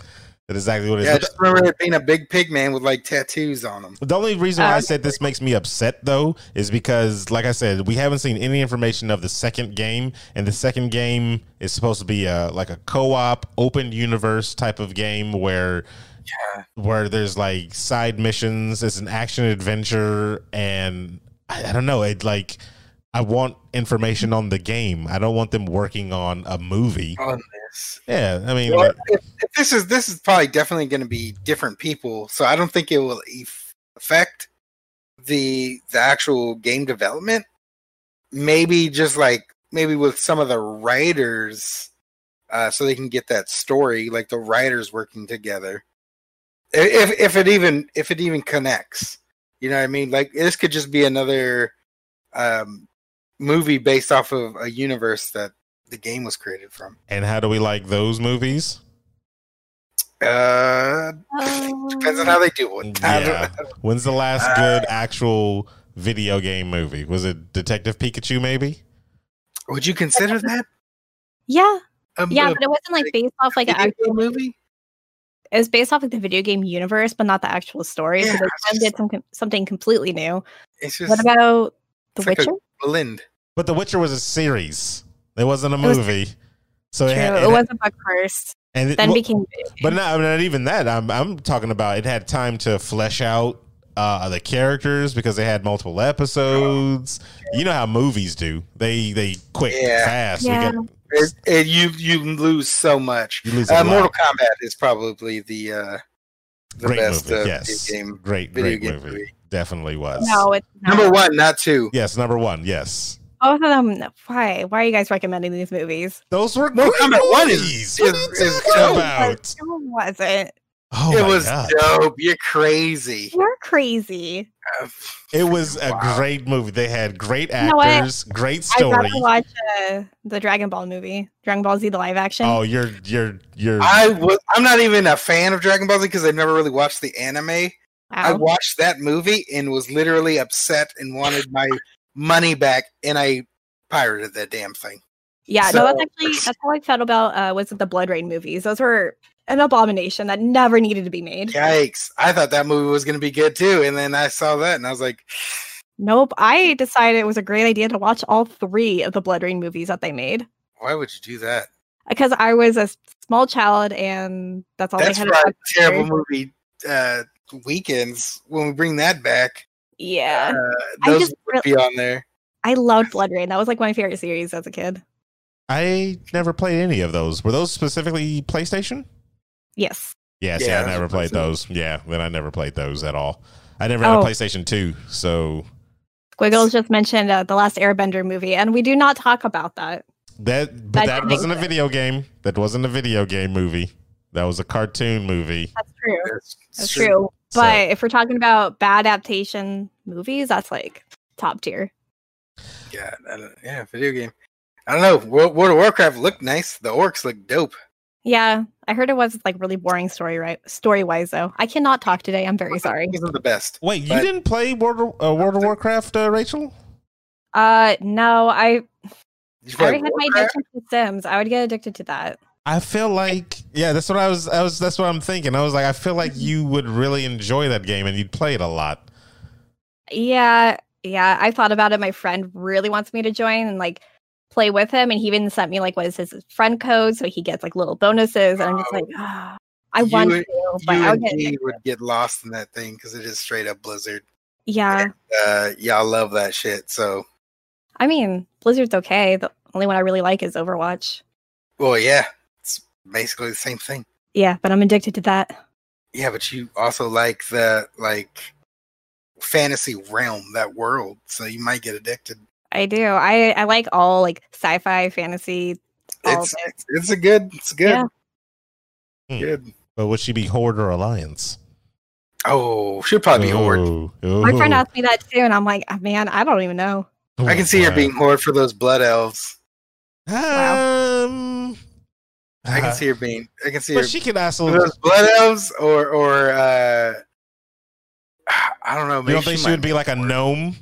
That is exactly what it is. yeah. I just remember it being a big pig man with like tattoos on him. The only reason why I Um, said this makes me upset though is because, like I said, we haven't seen any information of the second game, and the second game is supposed to be a like a co-op, open universe type of game where Yeah. where there's like side missions. It's an action adventure, and I, I don't know. It like I want information on the game. I don't want them working on a movie. On this. Yeah, I mean, Well, if, if this is this is probably definitely going to be different people, so I don't think it will affect the the actual game development. Maybe just like maybe with some of the writers, uh, so they can get that story, like the writers working together. If if it even if it even connects, you know what I mean. Like this could just be another um, movie based off of a universe that the game was created from. and how do we like those movies? Uh, depends on how they do it. Yeah. When's the last Uh, good actual video game movie? Was it Detective Pikachu? Maybe. Would you consider that? Yeah, A, yeah, a but it wasn't like based off like an actual game movie? It was based off like the video game universe, but not the actual story. So they it's kind of just- did some, something completely new. It's just What about The it's like a- Witcher? Blind. But The Witcher was a series. It wasn't a was- movie. so True. it, had, It, it was a book first, and it, then well, became. video but not, not even that. I'm I'm talking about it had time to flesh out uh, the characters because they had multiple episodes. You know how movies do. They they quick Yeah. fast. Yeah. We get, It, it, you you lose so much. you lose Uh. Mortal Kombat is probably the uh, the great best movie. uh, yes, video game. great video great game movie. movie. Definitely was. no, it's not. Number one, not two. Yes, number one. Yes. Both of them. Why? Why are you guys recommending these movies? Those were Mortal great Kombat one is- movies. is- What is talking dope. about? It wasn't. Oh it was God. dope. You're crazy. You're crazy. It was a Wow. great movie. They had great You know what? actors, great I'd rather story. watch uh, the Dragon Ball movie, Dragon Ball Z, the live action. Oh, you're you're you're I was. I'm not even a fan of Dragon Ball Z because I've never really watched the anime. I watched that movie and was literally upset and wanted my money back, and I pirated that damn thing. Yeah, So- no, that's actually that's how I felt about uh was it the BloodRayne movies. Those were an abomination that never needed to be made. Yikes! I thought that movie was going to be good too, and then I saw that and I was like, Nope. I decided it was a great idea to watch all three of the BloodRayne movies that they made. "Why would you do that?" Because I was a small child and that's all That's they had watch. terrible movie uh, weekends. When we bring that back, Yeah. uh, I just would be on there. I loved BloodRayne. That was like my favorite series as a kid. I never played any of those. Were those specifically PlayStation? Yes. Yes, Yeah, yeah, I never played those. Yeah, then I never played those at all. I never had Oh. a PlayStation 2, so Squiggles just mentioned uh, the last Airbender movie, and we do not talk about that. that but That that wasn't a exist. video game. That wasn't a video game movie. That was a cartoon movie. That's true. That's, That's true. So- But if we're talking about bad adaptation movies, that's like top tier. Yeah, yeah, video game. I don't know. World, World of Warcraft looked nice. The orcs look dope. Yeah, I heard it was like really boring story right story wise though. I cannot talk today. I'm very sorry. It wasn't the best. Wait, you didn't play World of, uh, World of Warcraft, uh, Rachel? Uh no, I, I play already had my addiction to Sims. I would get addicted to that. I feel like yeah, that's what I was. I was that's what I'm thinking. I was like, I feel like you would really enjoy that game and you'd play it a lot. Yeah, yeah. I thought about it. My friend really wants me to join and like play with him, and he even sent me like what is his friend code, so he gets like little bonuses. And I'm just Oh. like, ah, I You want and- to, but You I would and get Dee would get lost in that thing because it is straight up Blizzard. yeah. Uh, y'all love that shit. So, I mean, Blizzard's okay. The only one I really like is Overwatch. well, yeah, it's basically the same thing. Yeah, but I'm addicted to that. Yeah, but you also like the like fantasy realm, that world. So you might get addicted. I do. I I like all like sci-fi, fantasy. All It's of it. it's, it's a good. It's good. Yeah. Hmm. Good. But would she be Horde or Alliance? Oh, she'll probably be Horde. Oh, My friend oh. asked me that too, and I'm like, "Ah, man, I don't even know. I can see her being Horde for those blood elves. Um, I can uh, see her being. I can see her But she could for also. those blood elves, or or uh, I don't know. You don't think she might would be like a gnome?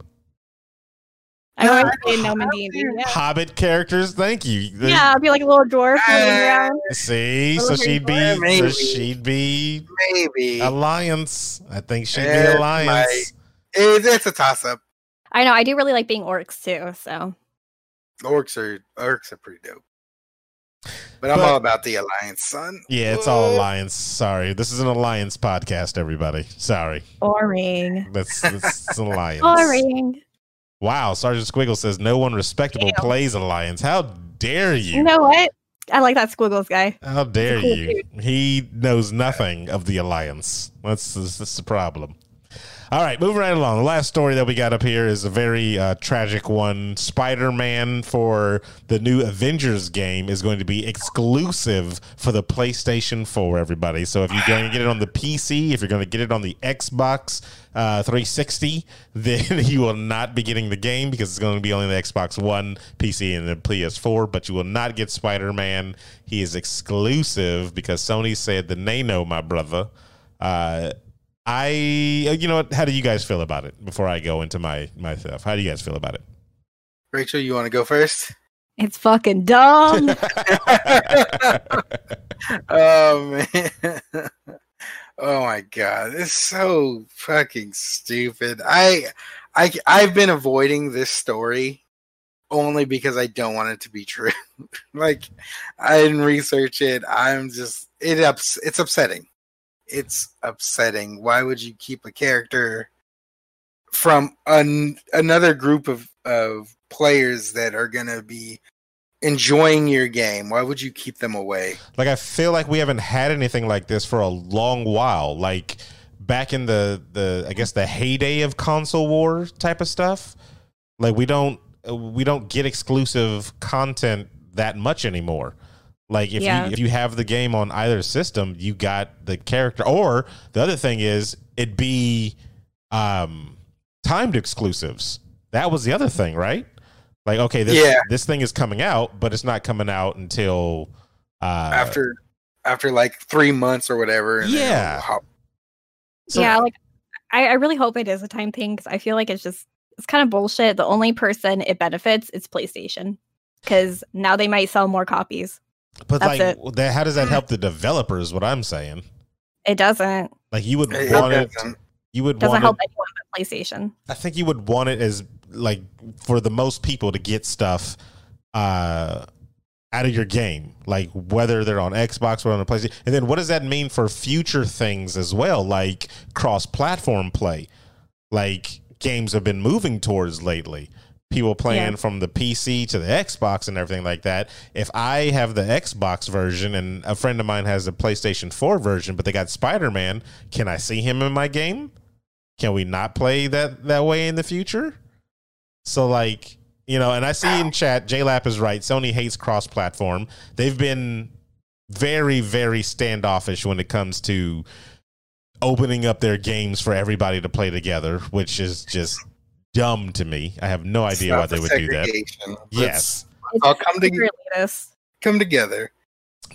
I don't Yeah. want to say no D&D. Yeah. Hobbit characters. Thank you. yeah, I'd be like a little dwarf floating Uh, around. See, so she'd be. Yeah, So maybe. she'd be maybe. Alliance. I think she'd Yeah, be Alliance. It, it's a toss up. I know. I do really like being orcs too. So Orcs are orcs are pretty dope. But I'm But- all about the alliance, son. Yeah, it's all Alliance. Sorry, this is an Alliance podcast. Everybody, sorry. boring. That's, that's an Alliance. Boring. Wow, Sergeant Squiggle says no one respectable Damn. plays Alliance. How dare you? You know what? I like that Squiggles guy. How dare cool you? He knows nothing of the Alliance. That's, that's, that's the problem. All right, moving right along. The last story that we got up here is a very uh, tragic one. Spider Man for the new Avengers game is going to be exclusive for the PlayStation 4, everybody. So if you're going to get it on the PC, if you're going to get it on the Xbox uh, 360, then you will not be getting the game because it's going to be only the Xbox One, PC, and the PS4. But you will not get Spider Man. He is exclusive because Sony said the Nano, my brother. Uh, I, uh, you know what? How do you guys feel about it? Before I go into my my stuff, how do you guys feel about it? Rachel, you want to go first? It's fucking dumb. oh man. Oh my god, it's so fucking stupid. I I I've been avoiding this story only because I don't want it to be true. like I didn't research it. I'm just it ups it's upsetting. It's upsetting. Why would you keep a character from an, another group of of players that are going to be enjoying your game? Why would you keep them away? like I feel like we haven't had anything like this for a long while. Like back in the the I guess the heyday of console war type of stuff. Like we don't we don't get exclusive content that much anymore. Like if Yeah. you if you have the game on either system, you got the character. Or the other thing is it'd be um timed exclusives. That was the other thing, right? Like okay, this Yeah. this thing is coming out, but it's not coming out until uh after after like three months or whatever. and Yeah. hop- So- yeah, like I, I really hope it is a time thing because I feel like it's just it's kind of bullshit. The only person it benefits is PlayStation because now they might sell more copies. But That's like, it. that, how does that help the developers? What I'm saying, It doesn't like you would It want it. doesn't. You would doesn't want help it. anyone but PlayStation. I think you would want it as like for the most people to get stuff uh out of your game, like whether they're on Xbox or on a PlayStation. And then what does that mean for future things as well, like cross-platform play, like games have been moving towards lately. People playing Yeah. from the PC to the Xbox and everything like that. If I have the Xbox version and a friend of mine has the PlayStation 4 version, but they got Spider Man, can I see him in my game? Can we not play that that way in the future? So like, you know, and I see in chat, JLap is right. Sony hates cross platform. They've been very, very standoffish when it comes to opening up their games for everybody to play together, which is just dumb to me. I have no idea why they would do that. Yes. Let's all come, to, come together.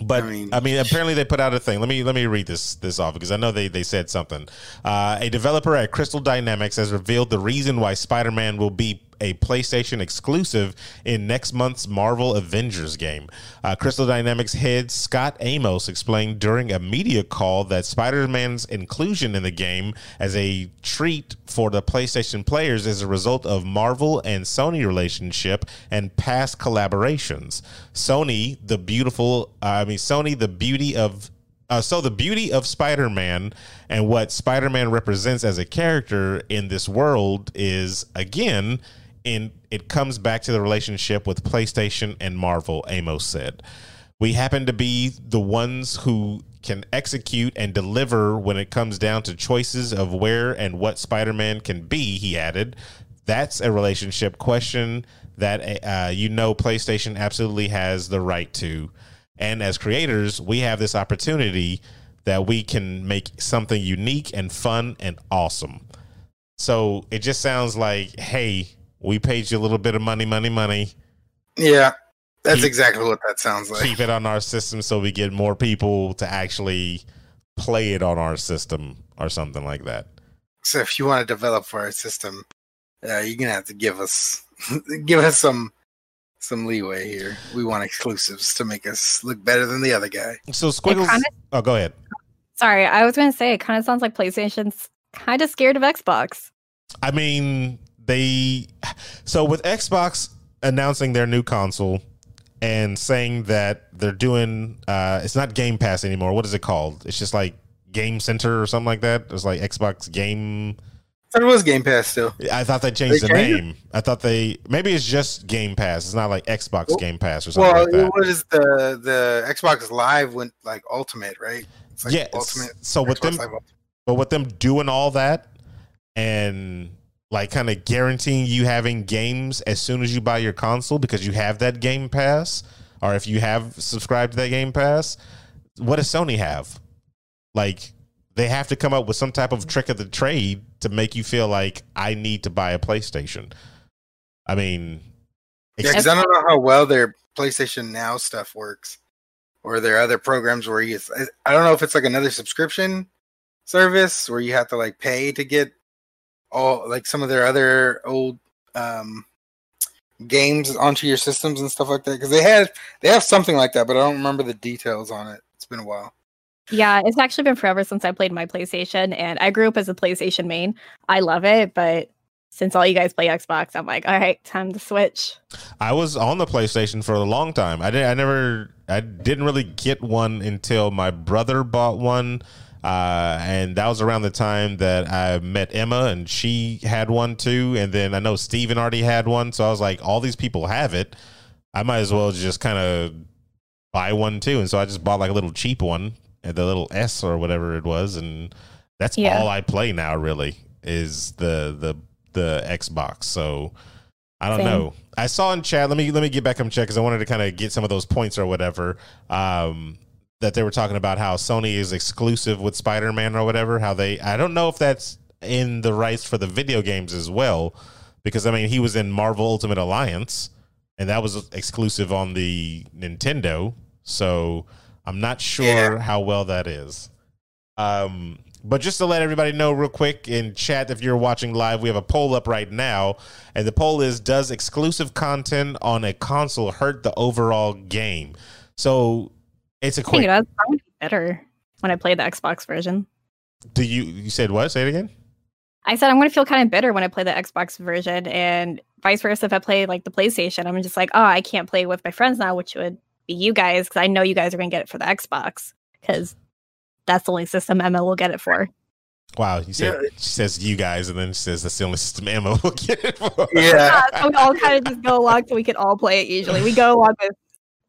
But I I mean- mean, apparently they put out a thing. Let me let me read this this off because I know they they said something. Uh, a developer at Crystal Dynamics has revealed the reason why Spider-Man will be a PlayStation exclusive in next month's Marvel Avengers game. Uh, Crystal Dynamics head Scot Amos explained during a media call that Spider-Man's inclusion in the game as a treat for the PlayStation players is a result of Marvel and Sony relationship and past collaborations. Sony, the beautiful, uh, I mean, Sony, the beauty of uh, so the beauty of Spider-Man and what Spider-Man represents as a character in this world is again in it comes back to the relationship with PlayStation and Marvel, Amos said. We happen to be the ones who can execute and deliver when it comes down to choices of where and what Spider-Man can be, he added. That's a relationship question that uh, you know PlayStation absolutely has the right to. And as creators, we have this opportunity that we can make something unique and fun and awesome. So it just sounds like, hey, we paid you a little bit of money, money, money. Yeah, that's Keep- exactly what that sounds like. Keep it on our system so we get more people to actually play it on our system or something like that. So if you want to develop for our system, uh, you're gonna have to give us give us some some leeway here. We want exclusives to make us look better than the other guy. So Squiggles. kinda- oh, go ahead. Sorry, I was going to say it kind of sounds like PlayStation's kind of scared of Xbox. I mean, they. So with Xbox announcing their new console and saying that they're doing, uh, it's not Game Pass anymore. What is it called? It's just like Game Center or something like that. It's like Xbox Game. It was Game Pass still. I thought they changed They the changed it? name. I thought they maybe it's just Game Pass. It's not like Xbox Well- Game Pass or something Well, like that. Well, what is the the Xbox Live went like Ultimate, right? It's like yeah. Ultimate. So with them, Live Ultimate. But with them doing all that and like kind of guaranteeing you having games as soon as you buy your console because you have that Game Pass, or if you have subscribed to that Game Pass, what does Sony have? Like they have to come up with some type of trick of the trade to make you feel like I need to buy a PlayStation. I mean, Yeah, because I don't know how well their PlayStation Now stuff works, or their other programs where you. I don't know if it's like another subscription service where you have to like pay to get all like some of their other old um games onto your systems and stuff like that. Because they had they have something like that, but I don't remember the details on it. It's been a while. Yeah, it's actually been forever since I played my PlayStation, and I grew up as a PlayStation main. I love it, but since all you guys play Xbox, I'm like, all right, time to switch. I was on the PlayStation for a long time. I did. I never. I didn't really get one until my brother bought one, uh, and that was around the time that I met Emma, and she had one too. And then I know Steven already had one, so I was like, all these people have it. I might as well just kind of buy one too. And so I just bought like a little cheap one, uh, the little S or whatever it was, and that's Yeah. all I play now. Really, is the the the Xbox. So I don't Same. know. I saw in chat. Let me let me get back on chat because I wanted to kind of get some of those points or whatever. Um, that they were talking about how Sony is exclusive with Spider Man or whatever. How they I don't know if that's in the rights for the video games as well, because I mean he was in Marvel Ultimate Alliance, and that was exclusive on the Nintendo. So I'm not sure Yeah. how well that is. Um, but just to let everybody know real quick in chat, if you're watching live, we have a poll up right now. And the poll is Does exclusive content on a console hurt the overall game? So it's a think quick. I'm gonna be better when I play the Xbox version. Do you, you said what? Say it again? I said I'm gonna feel kind of bitter when I play the Xbox version, and vice versa. If I play like the PlayStation, I'm just like, oh, I can't play with my friends now, which would be you guys, because I know you guys are gonna get it for the Xbox, because that's the only system Emma will get it for. Wow. You said, Yeah. she says you guys, and then she says that's the only system Emma will get it for. Yeah. Yeah, so we all kind of just go along so we can all play it. Usually, we go along with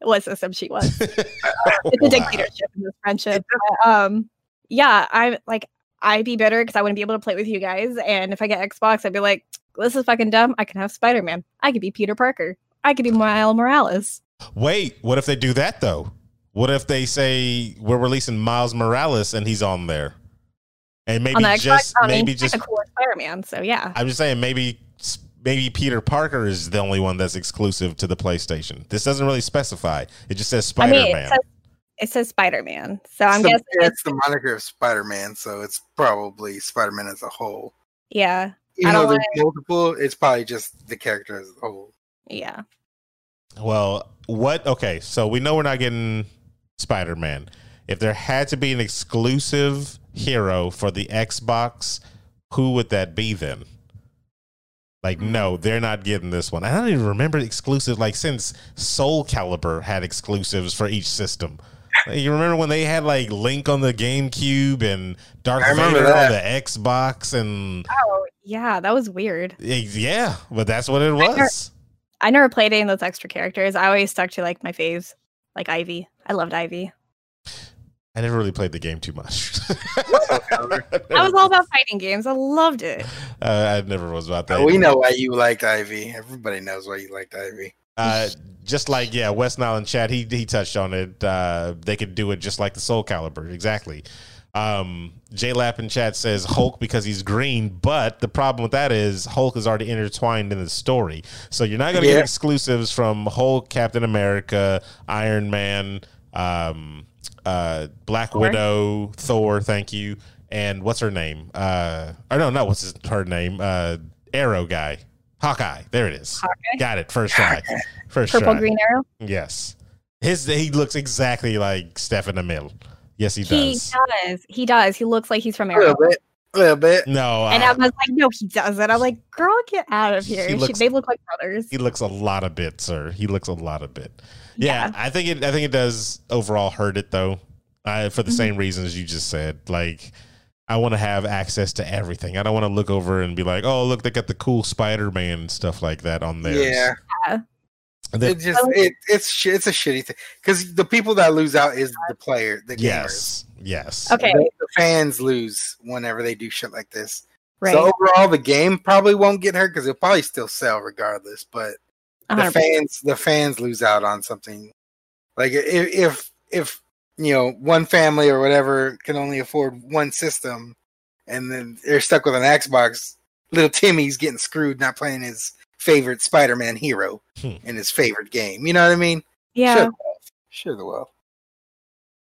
what system she wants. It's a Wow. dictatorship in this friendship. But, um, yeah, I'm like I'd be bitter because I wouldn't be able to play with you guys. And if I get Xbox, I'd be like, this is fucking dumb. I can have Spider Man. I could be Peter Parker. I could be Miles Morales. Wait, what if they do that though? What if they say we're releasing Miles Morales and he's on there? And maybe on the Xbox. just I mean, maybe just a cooler Spider-Man. So yeah. I'm just saying maybe maybe Peter Parker is the only one that's exclusive to the PlayStation. This doesn't really specify. It just says Spider Man. it says, it says Spider-Man. So I'm It's the- guessing yeah, it's it's the moniker of Spider-Man, so it's probably Spider-Man as a whole. yeah, Even I though don't there's multiple, it's probably just the character as a whole. yeah. well, what? Okay, so we know we're not getting Spider Man. If there had to be an exclusive hero for the Xbox, who would that be then? Like, mm-hmm. no, they're not getting this one. I don't even remember exclusive. Like, since Soul Calibur had exclusives for each system. Like, You remember when they had like Link on the GameCube and Dark I Vader on the Xbox and Oh yeah, that was weird. yeah, but that's what it never- was. I never played any of those extra characters. I always stuck to like my faves, like Ivy. I loved Ivy. I never really played the game too much. I was all about fighting games. I loved it. Uh, I never was about that. We know why you liked Ivy. Everybody knows why you liked Ivy. Uh, just like yeah, West Nile and Chad, he he touched on it. Uh, they could do it just like the Soul Calibur, exactly. Um, J Lap in chat says Hulk because he's green, but the problem with that is Hulk is already intertwined in the story, so you're not going to Yeah. get exclusives from Hulk, Captain America, Iron Man, um, uh, Black Thor. Widow, Thor. Thank you, and what's her name? Uh, or no, no, what's his, her name? Uh, Arrow guy, Hawkeye. There it is. Hawkeye? Got it. First try. First Purple try. Green Arrow. Yes. His he looks exactly like Stephen Amell. Yes, he He does. He does. He does. He looks like he's from A little Arrow. bit. A little bit. No, And I uh, was like, no, he doesn't. I'm like, girl, get out of here. He She- looks- they look like brothers. he looks a lot of bit, sir. He looks a lot of bit. Yeah, I think it. I think it does overall hurt it though, uh, for the Mhm. same reasons you just said. Like, I want to have access to everything. I don't want to look over and be like, oh, look, they got the cool Spider-Man stuff like that on there. Yeah. And then- It just it, it's sh- it's a shitty thing because the people that lose out is the player, the gamers. yes, yes. Okay, The, the fans lose whenever they do shit like this. right. So overall, the game probably won't get hurt because it'll probably still sell regardless. But the 100%. fans, the fans lose out on something. Like if if if you know one family or whatever can only afford one system, and then they're stuck with an Xbox, little Timmy's getting screwed not playing his favorite Spider-Man hero Hmm. in his favorite game. You know what I mean? yeah. Sure, the well. sure the well.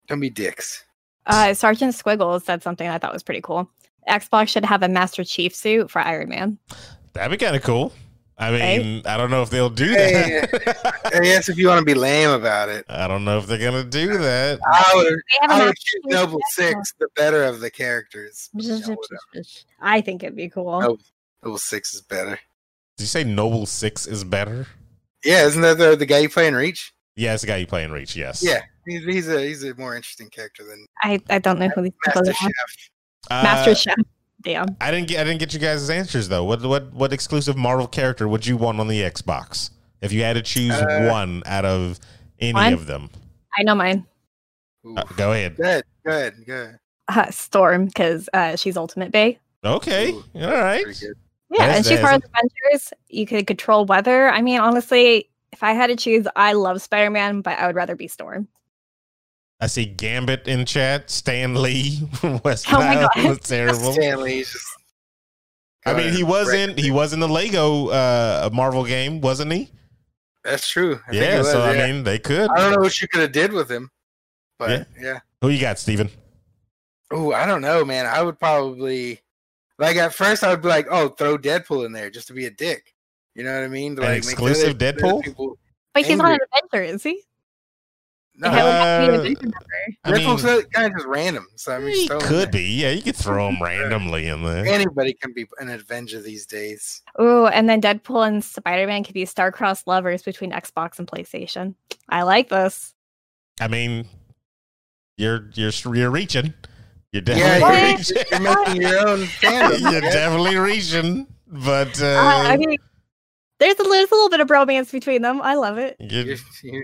Don't be dicks. Uh, Sergeant Squiggles said something I thought was pretty cool. Xbox should have a Master Chief suit for Iron Man. That'd be kind of cool. I Right? mean, I don't know if they'll do that. I guess if you want to be lame about it, I don't know if they're gonna do that. I would. They have a I would Master choose Noble. Six, the better of the characters. You know, whatever. I think it'd be cool. Oh. Noble Six is better. Did you say Noble Six is better? Yeah, isn't that the, the guy you play in Reach? Yeah, it's the guy you play in Reach. Yes. Yeah, he's, he's a he's a more interesting character than I, I don't know who these people Master. Chef. Uh, Master Chef. Damn. I didn't get. I didn't get you guys' answers though. What what what exclusive Marvel character would you want on the Xbox if you had to choose Uh, one out of any One? of them? I know mine. Uh, go ahead. Go ahead, go ahead, go ahead. Uh, Storm, because uh, she's Ultimate Bay. Okay. Ooh, All right. Yeah, That's- and she's that part is- of Avengers. You could control weather. I mean, honestly, if I had to choose, I love Spider Man, but I would rather be Storm. I see Gambit in chat. Stan Lee from West Oh my Nile God. was terrible. Stanley's just. I mean, he wasn't. he was in the Lego uh, Marvel game, wasn't he? That's true. I think yeah. was, so yeah. I mean, they could. I don't know what you could have did with him, but Yeah. yeah. Who you got, Steven? Oh, I don't know, man. I would probably like at first I would be like, oh, throw Deadpool in there just to be a dick. You know what I mean? To, like, make exclusive other- other Deadpool? people- But he's not an Angry. Avenger, is he? No, Like, I would have to be an Uh, I mean, Deadpool's kind of just random. So I mean, he just throw him in could be. Yeah, you could throw him randomly in there. Anybody can be an Avenger these days. Oh, and then Deadpool and Spider Man could be star-crossed lovers between Xbox and PlayStation. I like this. I mean, you're you're you're reaching. You're Yeah, definitely you're, reaching. you're making your own fandom. you're man. definitely reaching, but uh, Uh, I mean, there's a, there's a little bit of bromance between them. I love it. you're- You're, you're,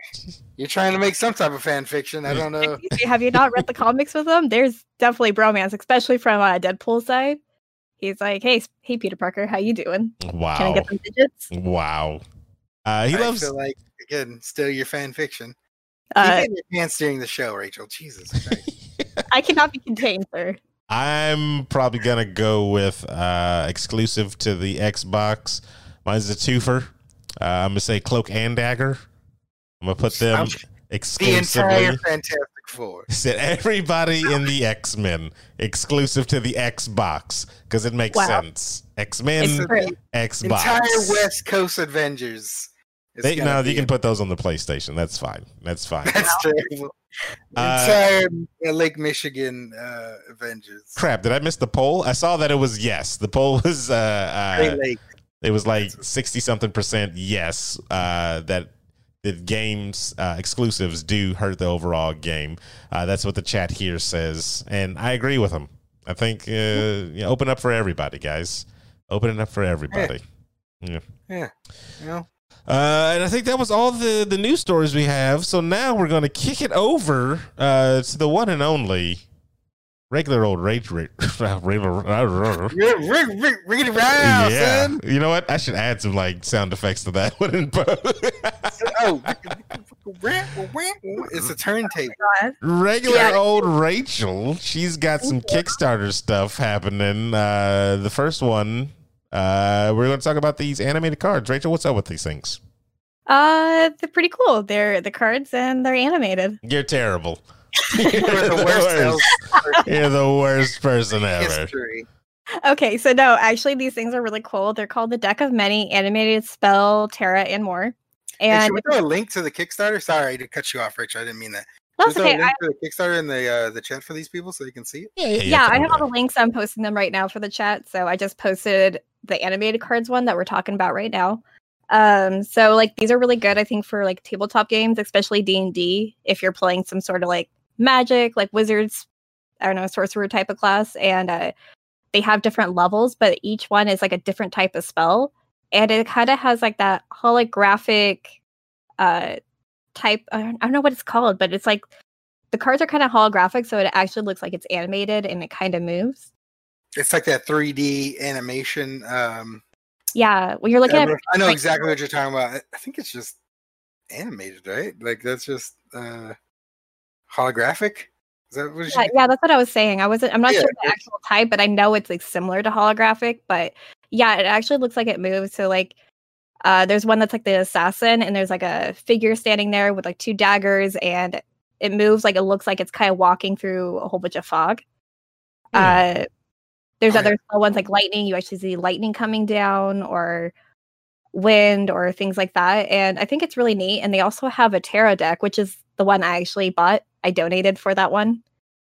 you're trying to make some type of fan fiction. I don't know. Have you not read the comics with them? There's definitely bromance, especially from uh, Deadpool's side. He's like, "Hey, hey, Peter Parker, how you doing? Wow. Can I get some digits?" wow. Uh, he I loves. feel like again, still your fan fiction. Uh, Keep in your pants during the show, Rachel. Jesus Christ. I cannot be contained, sir. I'm probably gonna go with uh, exclusive to the Xbox. Mine's a twofer. Uh, I'm gonna say Cloak and Dagger. I'm gonna put them I'm- The exclusively. entire Fantastic Four. Said everybody in the X Men exclusive to the Xbox because it makes Wow. sense. X Men, Xbox. Entire West Coast Avengers. They, no, you can in- put those on the PlayStation. That's fine. That's fine. That's terrible. Uh, Entire uh, Lake Michigan uh, Avengers. Crap! Did I miss the poll? I saw that it was yes. The poll was uh, Great uh Lake. It was like sixty something percent yes. Uh, that the games uh, exclusives do hurt the overall game. Uh, that's what the chat here says, and I agree with them. I think uh, yeah, open up for everybody, guys. Open it up for everybody. Yeah. You know? Uh, and I think that was all the the news stories we have. So now we're going to kick it over uh, to the one and only regular old rage. Ra- regular, Rig, rig, rig, rig yeah, son. you know what? I should add some like sound effects to that. Oh, it's a turntable. Regular Yeah. old Rachel. She's got some Kickstarter stuff happening. Uh, the first one, uh, we're going to talk about these animated cards. Rachel, what's up with these things? Uh, they're pretty cool. They're the cards and they're animated. You're terrible. You're the worst salesperson You're the worst person ever. history. Okay, so no, actually, these things are really cool. They're called the Deck of Many Animated Spell, Tarot, and more. Hey, And should we throw a link to the Kickstarter? Sorry to cut you off, Rachel. I didn't mean that. that's Should okay. a I, link to the Kickstarter in the uh, the chat for these people so they can see it. Yeah, yeah, yeah, I have all the links. I'm posting them right now for the chat. So I just posted the animated cards one that we're talking about right now. Um, so like these are really good, I think, for like tabletop games, especially D and D. If you're playing some sort of like magic, like wizards, I don't know, sorcerer type of class, and uh, they have different levels, but each one is like a different type of spell, and it kind of has like that holographic uh type. I don't, I don't know what it's called, but it's like the cards are kind of holographic, so it actually looks like it's animated and it kind of moves. It's like that 3D animation. Um, Yeah, when you're looking I at I know exactly what you're talking about. I think it's just animated, right? Like that's just uh, holographic. Is that what? yeah, yeah, that's what I was saying. I wasn't. I'm not Yeah, sure the actual type, but I know it's like similar to holographic. But yeah, it actually looks like it moves. So like, uh, there's one that's like the assassin, and there's like a figure standing there with like two daggers, and it moves like it looks like it's kind of walking through a whole bunch of fog. Uh, there's Oh, other ones like lightning. You actually see lightning coming down, or wind, or things like that. And I think it's really neat. And they also have a tarot deck, which is the one I actually bought. I donated for that one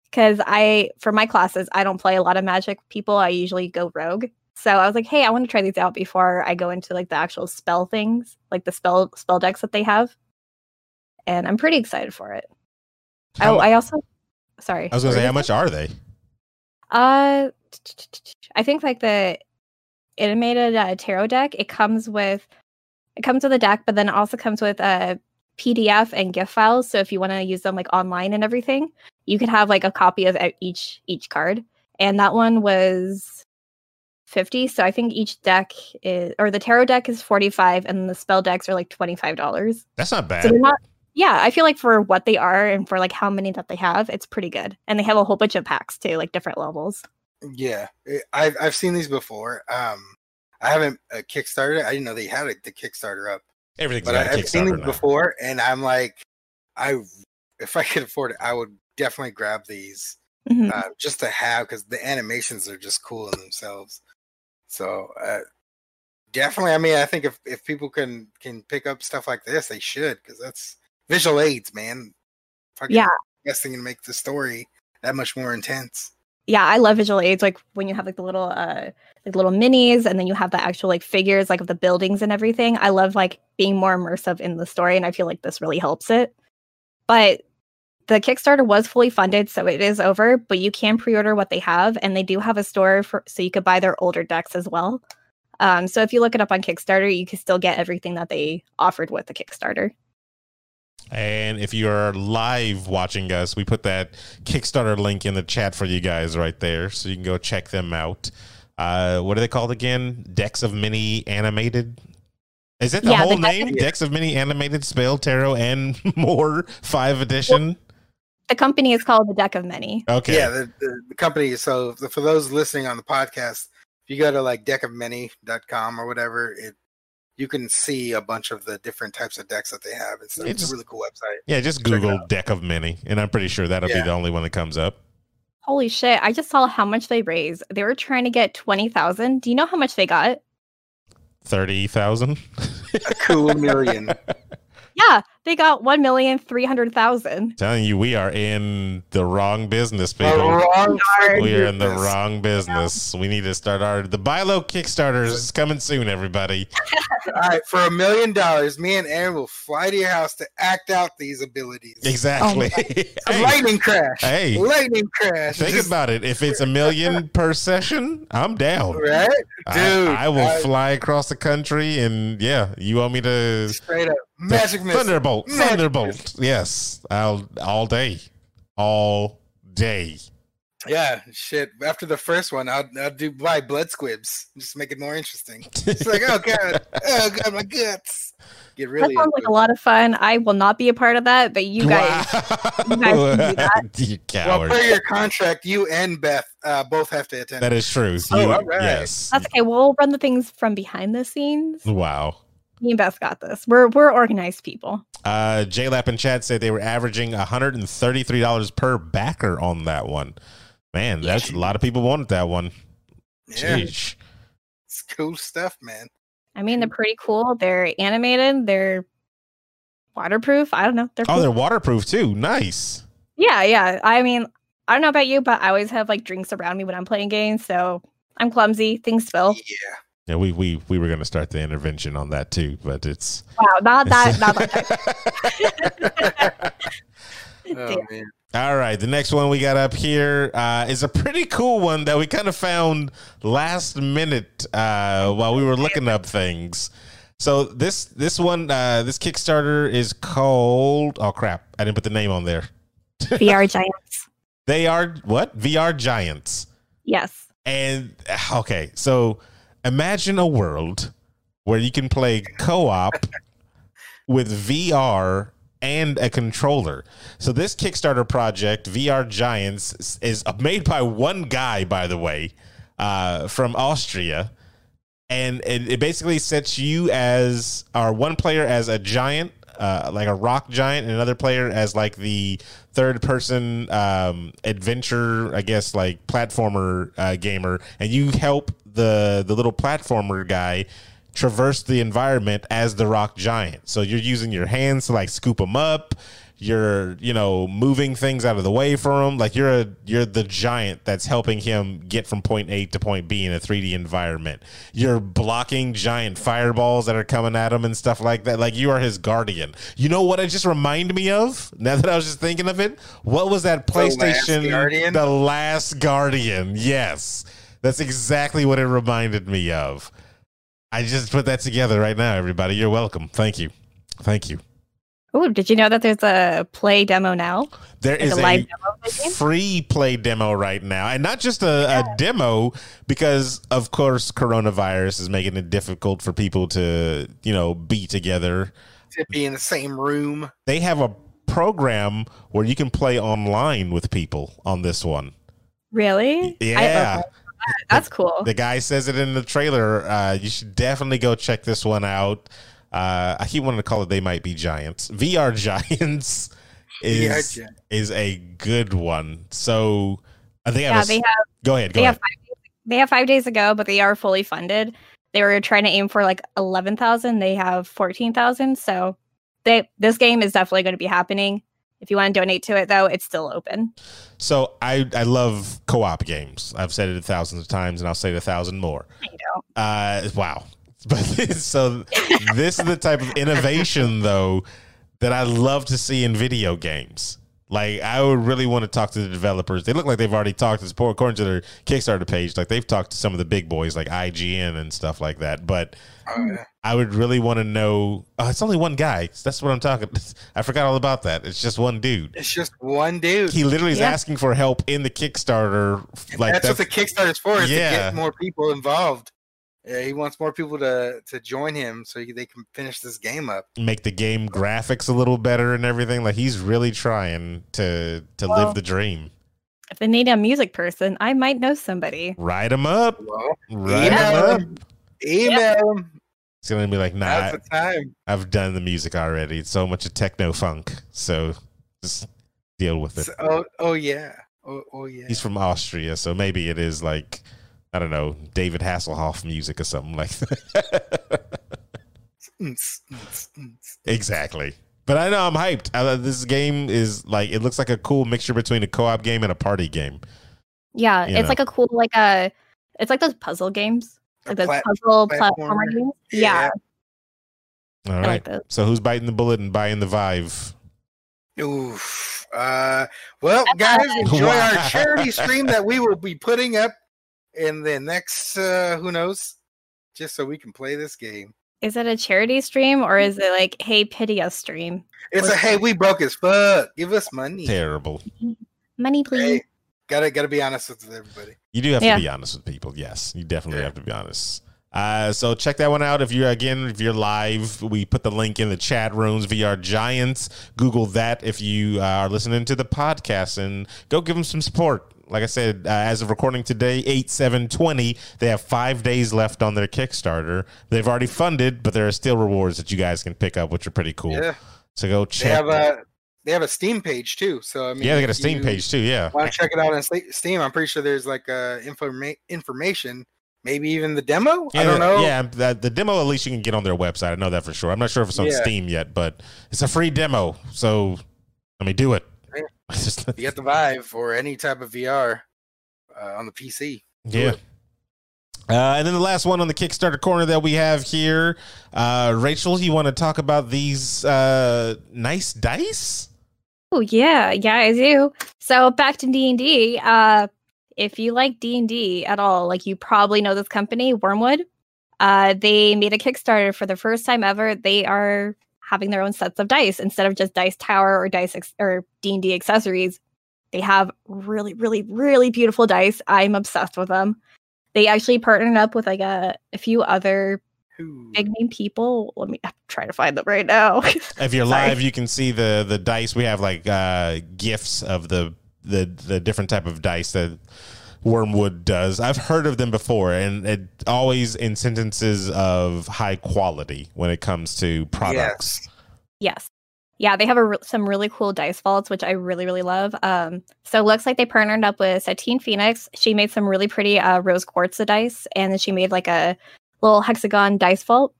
because I, for my classes, I don't play a lot of magic people. I usually go rogue. So I was like, hey, I want to try these out before I go into like the actual spell things, like the spell spell decks that they have. And I'm pretty excited for it. How- oh, I also, sorry. I was going to say, how much are they? uh, I think like the animated uh, tarot deck. It comes with it comes with a deck, but then it also comes with a PDF and GIF files. So if you want to use them like online and everything, you could have like a copy of each each card. And that one was fifty. So I think each deck is or the tarot deck is forty five, and the spell decks are like twenty five dollars. That's not So bad. they're not. Yeah, I feel like for what they are and for like how many that they have, it's pretty good. And they have a whole bunch of packs too, like different levels. Yeah, I've I've seen these before. Um, I haven't uh, kickstarted. it. I didn't know they had a, the Kickstarter up, Everything's but got I, a I've seen these before, and I'm like, I if I could afford it, I would definitely grab these Mhm. uh, just to have because the animations are just cool in themselves. So uh, definitely, I mean, I think if if people can can pick up stuff like this, they should because that's visual aids, man. Fucking Yeah. best thing to make the story that much more intense. Yeah, I love visual aids. Like when you have like the little uh like little minis, and then you have the actual like figures like of the buildings and everything. I love like being more immersive in the story, and I feel like this really helps it. But the Kickstarter was fully funded, so it is over. But you can pre-order what they have, and they do have a store for so you could buy their older decks as well. Um, so if you look it up on Kickstarter, you can still get everything that they offered with the Kickstarter. And if you're live watching us, we put that Kickstarter link in the chat for you guys right there, so you can go check them out. Uh, what are they called again? Decks of Many Animated. Is that the Yeah, whole name? of- Decks of Many Animated Spell Tarot and More Five Edition. the company is called the Deck of Many. Okay. Yeah, the, the, the company. So the, for those listening on the podcast, if you go to like deckofmany.com or whatever, it you can see a bunch of the different types of decks that they have. It's, it's It's- a really cool website. Yeah, just Check Google deck of many, and I'm pretty sure that'll Yeah. be the only one that comes up. Holy shit! I just saw how much they raised. They were trying to get twenty thousand. Do you know how much they got? Thirty thousand. A cool million. Yeah, they got one million three hundred thousand. Telling you, we are in the wrong business, The people. wrong freaking We are in the wrong business. We need to start our the Bilo Kickstarter is coming soon, everybody. All right, for a million dollars, me and Aaron will fly to your house to act out these abilities. Exactly. Oh a hey, lightning crash. Hey. lightning crash. think Just- about it. If it's a million per session, I'm down. right, I- dude. I, will I- fly across the country, and yeah, you want me to straight up magic missile. Thunderbolt, Magic Thunderbolt. Yes, I'll all day, all day. Yeah, shit. After the first one, I'll, I'll do buy blood squibs. Just make it more interesting. It's like, oh god, oh god, my guts. Get really. That really. sounds like into a lot of fun. I will not be a part of that, but you guys, you guys can do that. you it. Well, per your contract, you and Beth uh, both have to attend. that is true. Oh, You- all right. Yes. that's okay. We'll run the things from behind the scenes. Wow. Me and Beth got this. We're we're organized people. Uh, Lap and Chad said they were averaging $133 per backer on that one. Man, that's a lot of people wanted that one. yeah, Jeez. it's cool stuff, man. I mean, they're pretty cool. They're animated. They're waterproof. I don't know. They're Oh, cool. they're waterproof too. Nice. yeah, yeah. I mean, I don't know about you, but I always have like drinks around me when I'm playing games. So I'm clumsy. Things spill. Yeah. Yeah, we we we were going to start the intervention on that too, but it's Wow, not that. Not that. Oh man. All right, the next one we got up here uh, is a pretty cool one that we kind of found last minute uh, while we were looking up things. So this this one uh, this Kickstarter is called oh crap I didn't put the name on there. VR giants. They are what VR giants. Yes. And okay, so imagine a world where you can play co-op with VR and a controller. So this Kickstarter project, VR Giants, is made by one guy, by the way, uh, from Austria, and it, it basically sets you as our one player as a giant. Uh, like a rock giant, and another player as like the third person um, adventure, I guess, like platformer uh, gamer, and you help the the little platformer guy traverse the environment as the rock giant. So you're using your hands to like scoop them up. You're, you know, moving things out of the way for him. Like you're a you're the giant that's helping him get from point A to point B in a 3D environment. You're blocking giant fireballs that are coming at him and stuff like that. Like you are his guardian. You know what it just reminded me of? Now that I was just thinking of it, what was that Last PlayStation Guardian? The Last Guardian. Yes. That's exactly what it reminded me of. I just put that together right now, everybody. You're welcome. Thank you. Thank you. Oh, did you know that there's a play demo now? There Like is a live a demo of the game? free play demo right now, and not just a, a demo because, of course, coronavirus is making it difficult for people to, you know, be together. To be in the same room. They have a program where you can play online with people on this one. Really? I love Yeah. That. That's cool. The guy says it in the trailer. Uh, you should definitely go check this one out. Uh, I keep wanting to call it "They Might Be Giants." VR Giants is VR is a good one. So I think I yeah, was. they have go ahead. Go they ahead. have five days, they have five days ago, but they are fully funded. They were trying to aim for like eleven thousand. They have fourteen thousand. So they this game is definitely going to be happening. If you want to donate to it, though, it's still open. So I I love co-op games. I've said it thousands of times, and I'll say it a thousand more. You know, Uh, wow. But so this is the type of innovation though that I love to see in video games. Like I would really want to talk to the developers. They look like they've already talked to according to their Kickstarter page. Like they've talked to some of the big boys like IGN and stuff like that. But Oh. I would really want to know. Oh, it's only one guy. That's what I'm talking. I forgot all about that. It's just one dude. It's just one dude. He literally is asking for help in the Kickstarter. Like that's, what the Kickstarter's for, is Yeah. to get more people involved Yeah, he wants more people to to join him so he, they can finish this game up. Make the game graphics a little better and everything. Like he's really trying to to Well- live the dream. If they need a music person, I might know somebody. Write him up. Well, Write email him up. him. Email him. It's gonna be like, nah, the time. I've done the music already. It's so much of techno funk. So just deal with it. So- oh, oh yeah. Oh, oh yeah. He's from Austria, so maybe it is like I don't know, David Hasselhoff music or something like that. Exactly. But I know I'm hyped. Uh, this game is like it looks like a cool mixture between a co-op game and a party game. Yeah, You it's know. like a cool like a it's like those puzzle games. Like those plat- puzzle platformer. platformer games. Yeah, All I right. like. So who's biting the bullet and buying the Vive? Oof. Uh, well, guys, enjoy Wow. our charity stream that we will be putting up in the next, uh, who knows, just so we can play this game. Is it a charity stream or is it like hey pity us stream? It's a hey, we broke as fuck. Give us money. Terrible. Money please. Hey, gotta gotta be honest with everybody. You do have Yeah. to be honest with people. Yes, you definitely Yeah. have to be honest. Uh, so check that one out. If you're again, if you're live, we put the link in the chat rooms. VR Giants. Google that if you uh, are listening to the podcast, and go give them some support. Like I said, uh, as of recording today, eight seven twenty. They have five days left on their Kickstarter. They've already funded, but there are still rewards that you guys can pick up, which are pretty cool. Yeah, So go check. they have a they have a Steam page too. So I mean, yeah, they got a Steam page too. Yeah. Want to check it out on Steam? I'm pretty sure there's like uh, informa- information, maybe even the demo. I don't know. Yeah, the, the demo at least you can get on their website. I know that for sure. I'm not sure if it's on Yeah. Steam yet, but it's a free demo. So let me do it. Yeah. Just- You get the Vive or any type of VR uh, on the PC. yeah. Uh, and then the last one on the Kickstarter corner that we have here, uh, Rachel, you want to talk about these uh, nice dice? Oh yeah, yeah, I do. So back to D and D. Uh, if you like D and D at all, like you probably know this company, Wyrmwood. Uh, they made a Kickstarter for the first time ever. They are having their own sets of dice instead of just Dice Tower or Dice ex- or D and D accessories. They have really, really, really beautiful dice. I'm obsessed with them. They actually partnered up with like a, a few other Who? big name people. Let me I'm trying to find them right now. If you're live, you can see the the dice. We have like uh, gifts of the the the different type of dice that Wyrmwood does. I've heard of them before, and it always in sentences of high quality when it comes to products. Yes. Yes. Yeah, they have a re- some really cool dice vaults, which I really, really love. Um, so it looks like they partnered up with Satine Phoenix. She made some really pretty uh, rose quartz dice, and then she made like a little hexagon dice vault.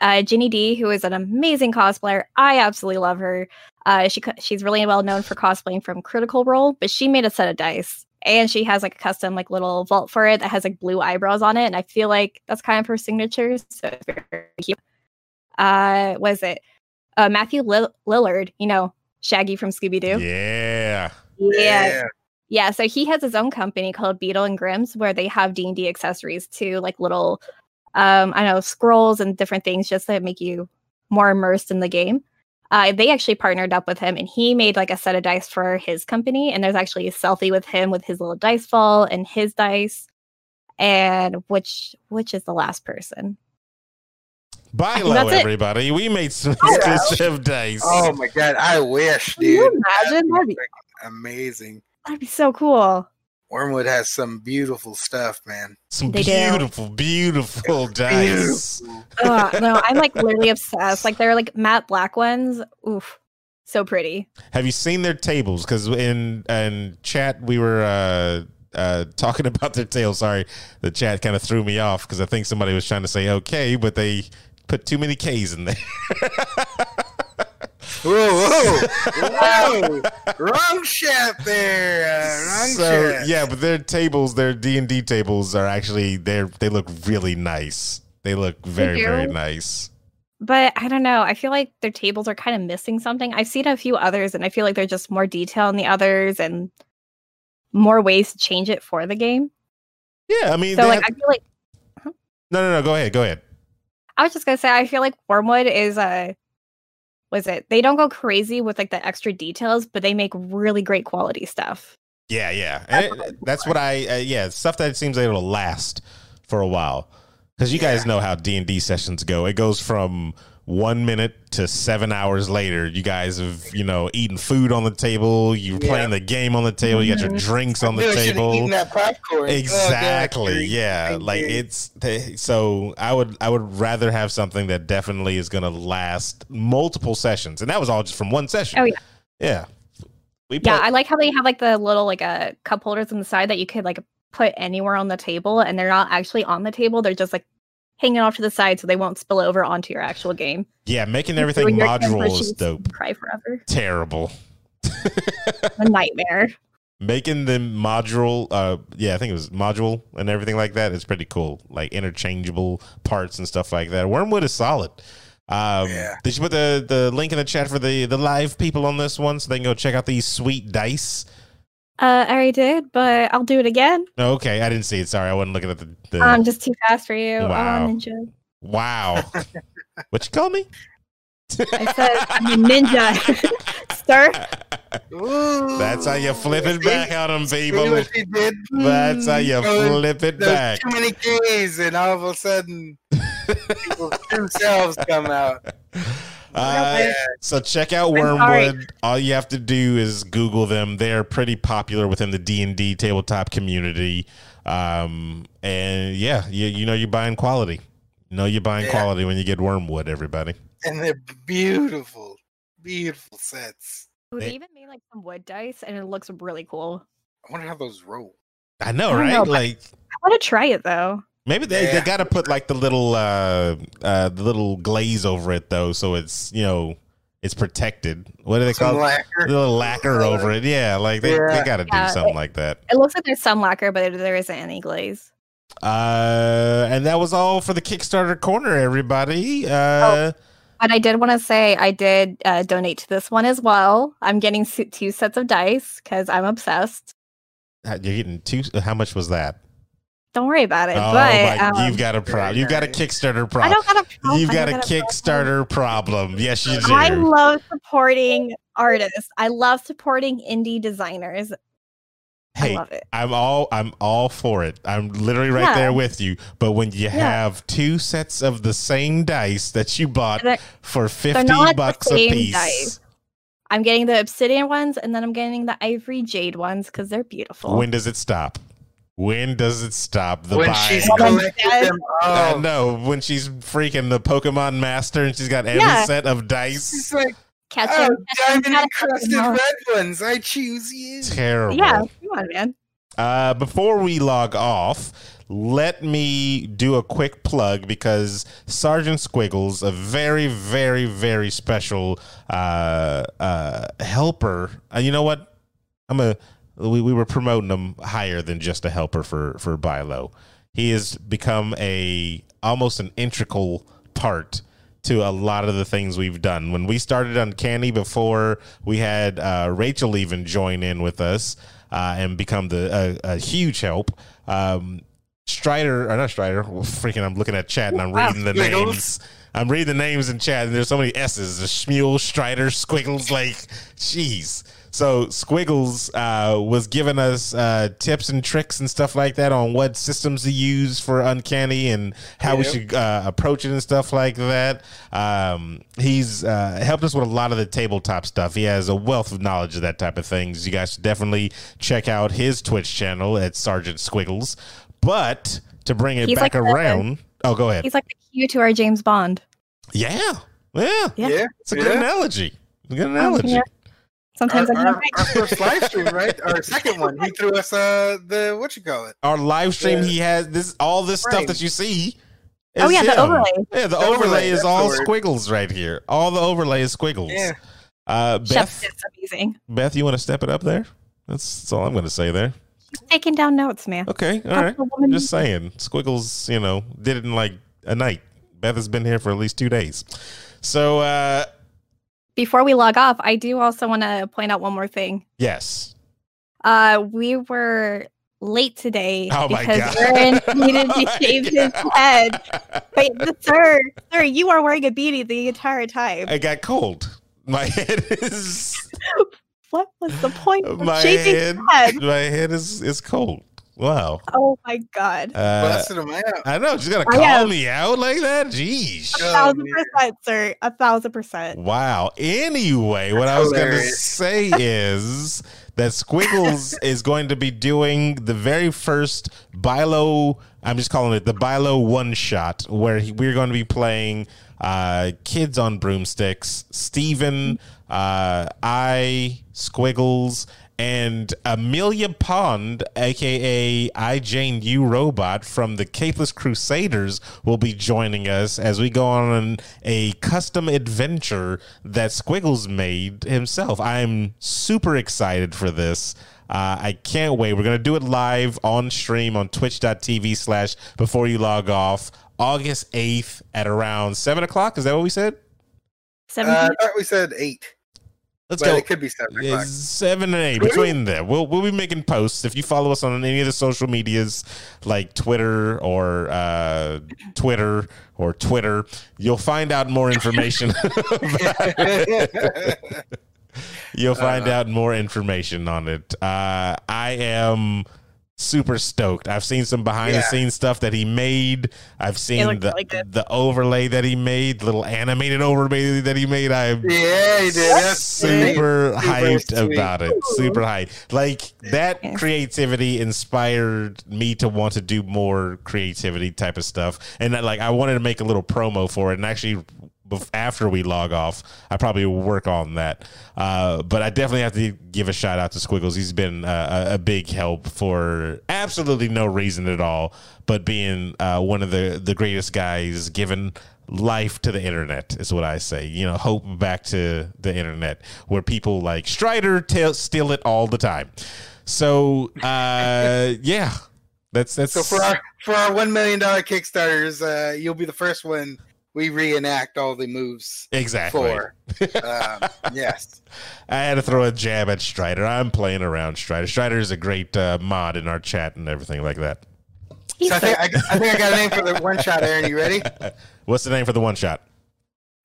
Uh, Ginny Di, who is an amazing cosplayer, I absolutely love her. Uh, she co- she's really well known for cosplaying from Critical Role, but she made a set of dice, and she has like a custom like little vault for it that has like blue eyebrows on it, and I feel like that's kind of her signature. So it's very cute. Uh, was it? uh, Matthew Lill- Lillard, you know, Shaggy from Scooby Doo. Yeah. yeah. Yeah, so he has his own company called Beadle and Grimm's where they have D&D accessories too, like little um I don't know, scrolls and different things just to make you more immersed in the game. Uh, they actually partnered up with him and he made like a set of dice for his company and there's actually a selfie with him with his little dice ball and his dice and which which is the last person Buy think low, that's it. everybody. We made some exclusive dice. Oh my god, I wish, Can you dude. imagine? That'd be, freaking amazing. that'd be so cool Wyrmwood has some beautiful stuff, man. some They do. beautiful, beautiful dice. Beautiful. Ugh, no, I'm like literally obsessed. Like they're like matte black ones. Oof, so pretty. Have you seen their tables? Because in in chat we were uh, uh, talking about their tails. Sorry, the chat kind of threw me off because I think somebody was trying to say okay, but they put too many K's in there. Whoa, whoa, whoa! Wrong chat there. So yeah, but their tables, their D and D tables are actually they they look really nice. They look very do? very nice. But I don't know. I feel like their tables are kind of missing something. I've seen a few others, and I feel like they're just more detail in the others and more ways to change it for the game. Yeah, I mean, So like, have- I feel like no, no, no. Go ahead, go ahead. I was just gonna say, I feel like Wyrmwood is a. Was it? They don't go crazy with like the extra details, but they make really great quality stuff. Yeah, yeah. It- that's what I uh, yeah stuff that seems like it'll last for a while. because you guys know how D and D sessions go. It goes from one minute to seven hours later. You guys have you know eating food on the table. You're Yeah. playing the game on the table. You got your drinks on the table. that popcorn. Oh, Exactly. Gary. yeah. Like it's so I would I would rather have something that definitely is going to last multiple sessions, and that was all just from one session. Oh, yeah. Yeah. We Yeah, I like how they have like the little like uh, cup holders on the side that you could like put anywhere on the table, and they're not actually on the table. They're just like hanging off to the side so they won't spill over onto your actual game. yeah, making everything modular is dope. Cry forever. Terrible. A nightmare. Making the module, uh, yeah, I think it was module and everything like that. It's pretty cool, like interchangeable parts and stuff like that. Wyrmwood is solid. Um, Yeah. Did you put the, the link in the chat for the the live people on this one so they can go check out these sweet dice? Uh, I already did, but I'll do it again. Okay, I didn't see it. Sorry, I wasn't looking at the. the I'm just too fast for you. Wow. Oh, ninja. wow, what you call me? I said I'm a ninja, sir. Ooh. That's how you flip it See? back on them, people. what she did? That's how you Oh, flip it back. too many keys, and all of a sudden, people's true come out. Uh, So check out Wyrmwood. All you have to do is Google them. They're pretty popular within the D and D tabletop community. Um, and yeah, you you know you're buying quality. You know you're buying Yeah. quality when you get Wyrmwood. Everybody. And they're beautiful, beautiful sets. Ooh, They- They even made like some wood dice, and it looks really cool. I wonder how those roll. I know, I right? know, like I want to try it though. Maybe they, they got to put like the little uh uh the little glaze over it though, so it's you know it's protected. What do they Some call it? lacquer. The little lacquer over it. Yeah, like they, they got to do Yeah, something like that. It looks like there's some lacquer, but there isn't any glaze. Uh, and that was all for the Kickstarter corner, everybody. Oh. Uh, But I did want to say I did uh, donate to this one as well. I'm getting two sets of dice because I'm obsessed. you're getting two. How much was that? Don't worry about it. oh but my! um, you've got a problem. You've got a Kickstarter problem. I don't got a problem. You've I got a don't problem. Kickstarter problem. Yes, you do. I love supporting artists. I love supporting indie designers. I hey, love it. I'm all I'm all for it. I'm literally right Yeah. there with you. But when you Yeah. have two sets of the same dice that you bought They're- for fifty not the bucks a piece, dice. I'm getting the obsidian ones and then I'm getting the ivory jade ones because they're beautiful. when does it stop? When does it stop? The when buying. she's Well, then collected them I all. know when she's freaking the Pokemon Master and she's got every Yeah. set of dice. She's like, Catch oh, them, diamond catch encrusted red ones. I choose you. Terrible. Yeah, come on, man. Uh, before we log off, let me do a quick plug because Sergeant Squiggles, a very, very, very special uh, uh, helper. Uh, you know what? I'm a. We, we were promoting him higher than just a helper for for Bilo. He has become a almost an integral part to a lot of the things we've done. When we started Uncanny before, we had uh, Rachel even join in with us uh, and become the a, a huge help. Um, Strider, or not Strider, well, freaking, I'm looking at chat and I'm reading the names. I'm reading the names in chat, and there's so many S's. The Schmuel, Strider, Squiggles, like, jeez. So Squiggles uh, was giving us uh, tips and tricks and stuff like that on what systems to use for Uncanny and how we should uh, approach it and stuff like that. Um, he's uh, helped us with a lot of the tabletop stuff. He has a wealth of knowledge of that type of things. You guys should definitely check out his Twitch channel at Sergeant Squiggles. But to bring it He's back like the- around, oh, go ahead. He's like the Q to our James Bond. Yeah, yeah, Yeah. Yeah. it's a good Yeah. analogy. It's a good Um, analogy. yeah. Sometimes our, I'm our, right. our first live stream, right? Our second one. He threw us uh the what you call it? Our live stream, Yeah. he has this all this stuff that you see. Oh, is yeah, the overlay. Yeah, the, The overlay, overlay, is all the squiggles right here. All the overlay is squiggles. Yeah. Uh, Beth, it's amazing. Beth, you want to step it up there? That's, that's all I'm going to say there. He's taking down notes, man. Okay, all That's right. the woman- Just saying, squiggles. You know, did it in like a night. Beth has been here for at least two days. So uh, Before we log off, I do also want to point out one more thing. yes, Uh, we were late today Oh because. Aaron needed Oh to my shave his head. Wait, but sir, sir, you are wearing a beanie the entire time. I got cold. My head is What was the point of my shaving head. head? My head is is cold. Wow. Oh my god. Uh, Busted him out. I know. She's gonna call am- me out like that. Jeez. A Oh, thousand man. percent, sir. A thousand percent. Wow. Anyway, what I was going to say is that Squiggles is going to be doing the very first Bilo. I'm just calling it the Bilo one shot, where he, we're going to be playing uh, kids on broomsticks. Steven, uh, I, Squiggles, and Amelia Pond, aka I Jane U Robot from the Capeless Crusaders, will be joining us as we go on a custom adventure that Squiggles made himself. I'm super excited for this. Uh, I can't wait. We're going to do it live on stream on twitch.tv slash before you log off August 8th at around 7 o'clock. Is that what we said? Seven. Uh, we said eight, Let's but go. it could be seven o'clock. seven and eight between there. We'll we'll be making posts if you follow us on any of the social medias like Twitter or uh, Twitter or Twitter. You'll find out more information. you'll find Uh. out more information on it. Uh, I am super stoked. I've seen some behind the scenes stuff that he made. I've seen the really the overlay that he made, little animated overlay that he made. I am yeah, he did. That's super Super hyped sweet. about it. Super hyped. Like that Yeah. creativity inspired me to want to do more creativity type of stuff. And like I wanted to make a little promo for it. And actually, after we log off, I probably will work on that. Uh, but I definitely have to give a shout out to Squiggles. He's been uh, a, a big help for absolutely no reason at all, but being uh, one of the the greatest guys given life to the internet is what I say. You know, hope back to the internet where people like Strider tell steal it all the time. So uh yeah. That's that's So for our for our one million dollar kickstarters, uh, you'll be the first one we reenact all the moves exactly. for. um, yes, I had to throw a jab at Strider. I'm playing around Strider. Strider is a great uh, mod in our chat and everything like that. So I think I, I think I got a name for the one shot. Aaron, you ready? What's the name for the one shot?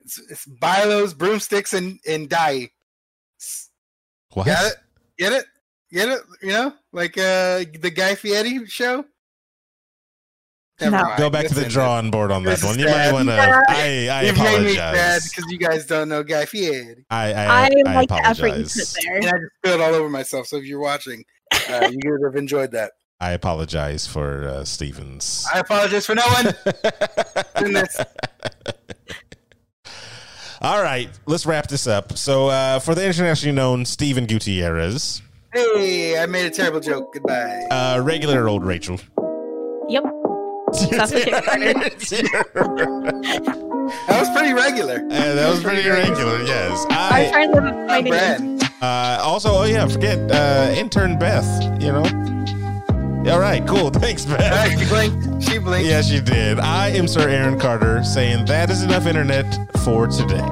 It's, it's Bilos, broomsticks, and and die. What? Got it? Get it? Get it? You know, like uh the Guy Fieri show. Never No. mind. Go back to the drawing board on that This one. You might want to. Yeah. I, I You've made me sad apologize. because you guys don't know Guy Fieri, I, I, I, I, like the effort you apologize. put and. I just spilled all over myself. So if you're watching, uh, you would have enjoyed that. I apologize for uh, Stevens. I apologize for no one doing this. All right, let's wrap this up. So, uh, for the internationally known Steven Gutierrez, Hey, I made a terrible joke. Goodbye. uh, regular old Rachel. Yep. That's That was pretty regular. Uh, that was pretty regular, yes. I I, trying to live up to my I'm name. Brad. uh, also, oh yeah, forget uh, intern Beth. You know. All right, cool. Thanks, Beth. right, she blinked. She blinked. Yes, she did. I am Sir Aaron Carter saying that is enough internet for today.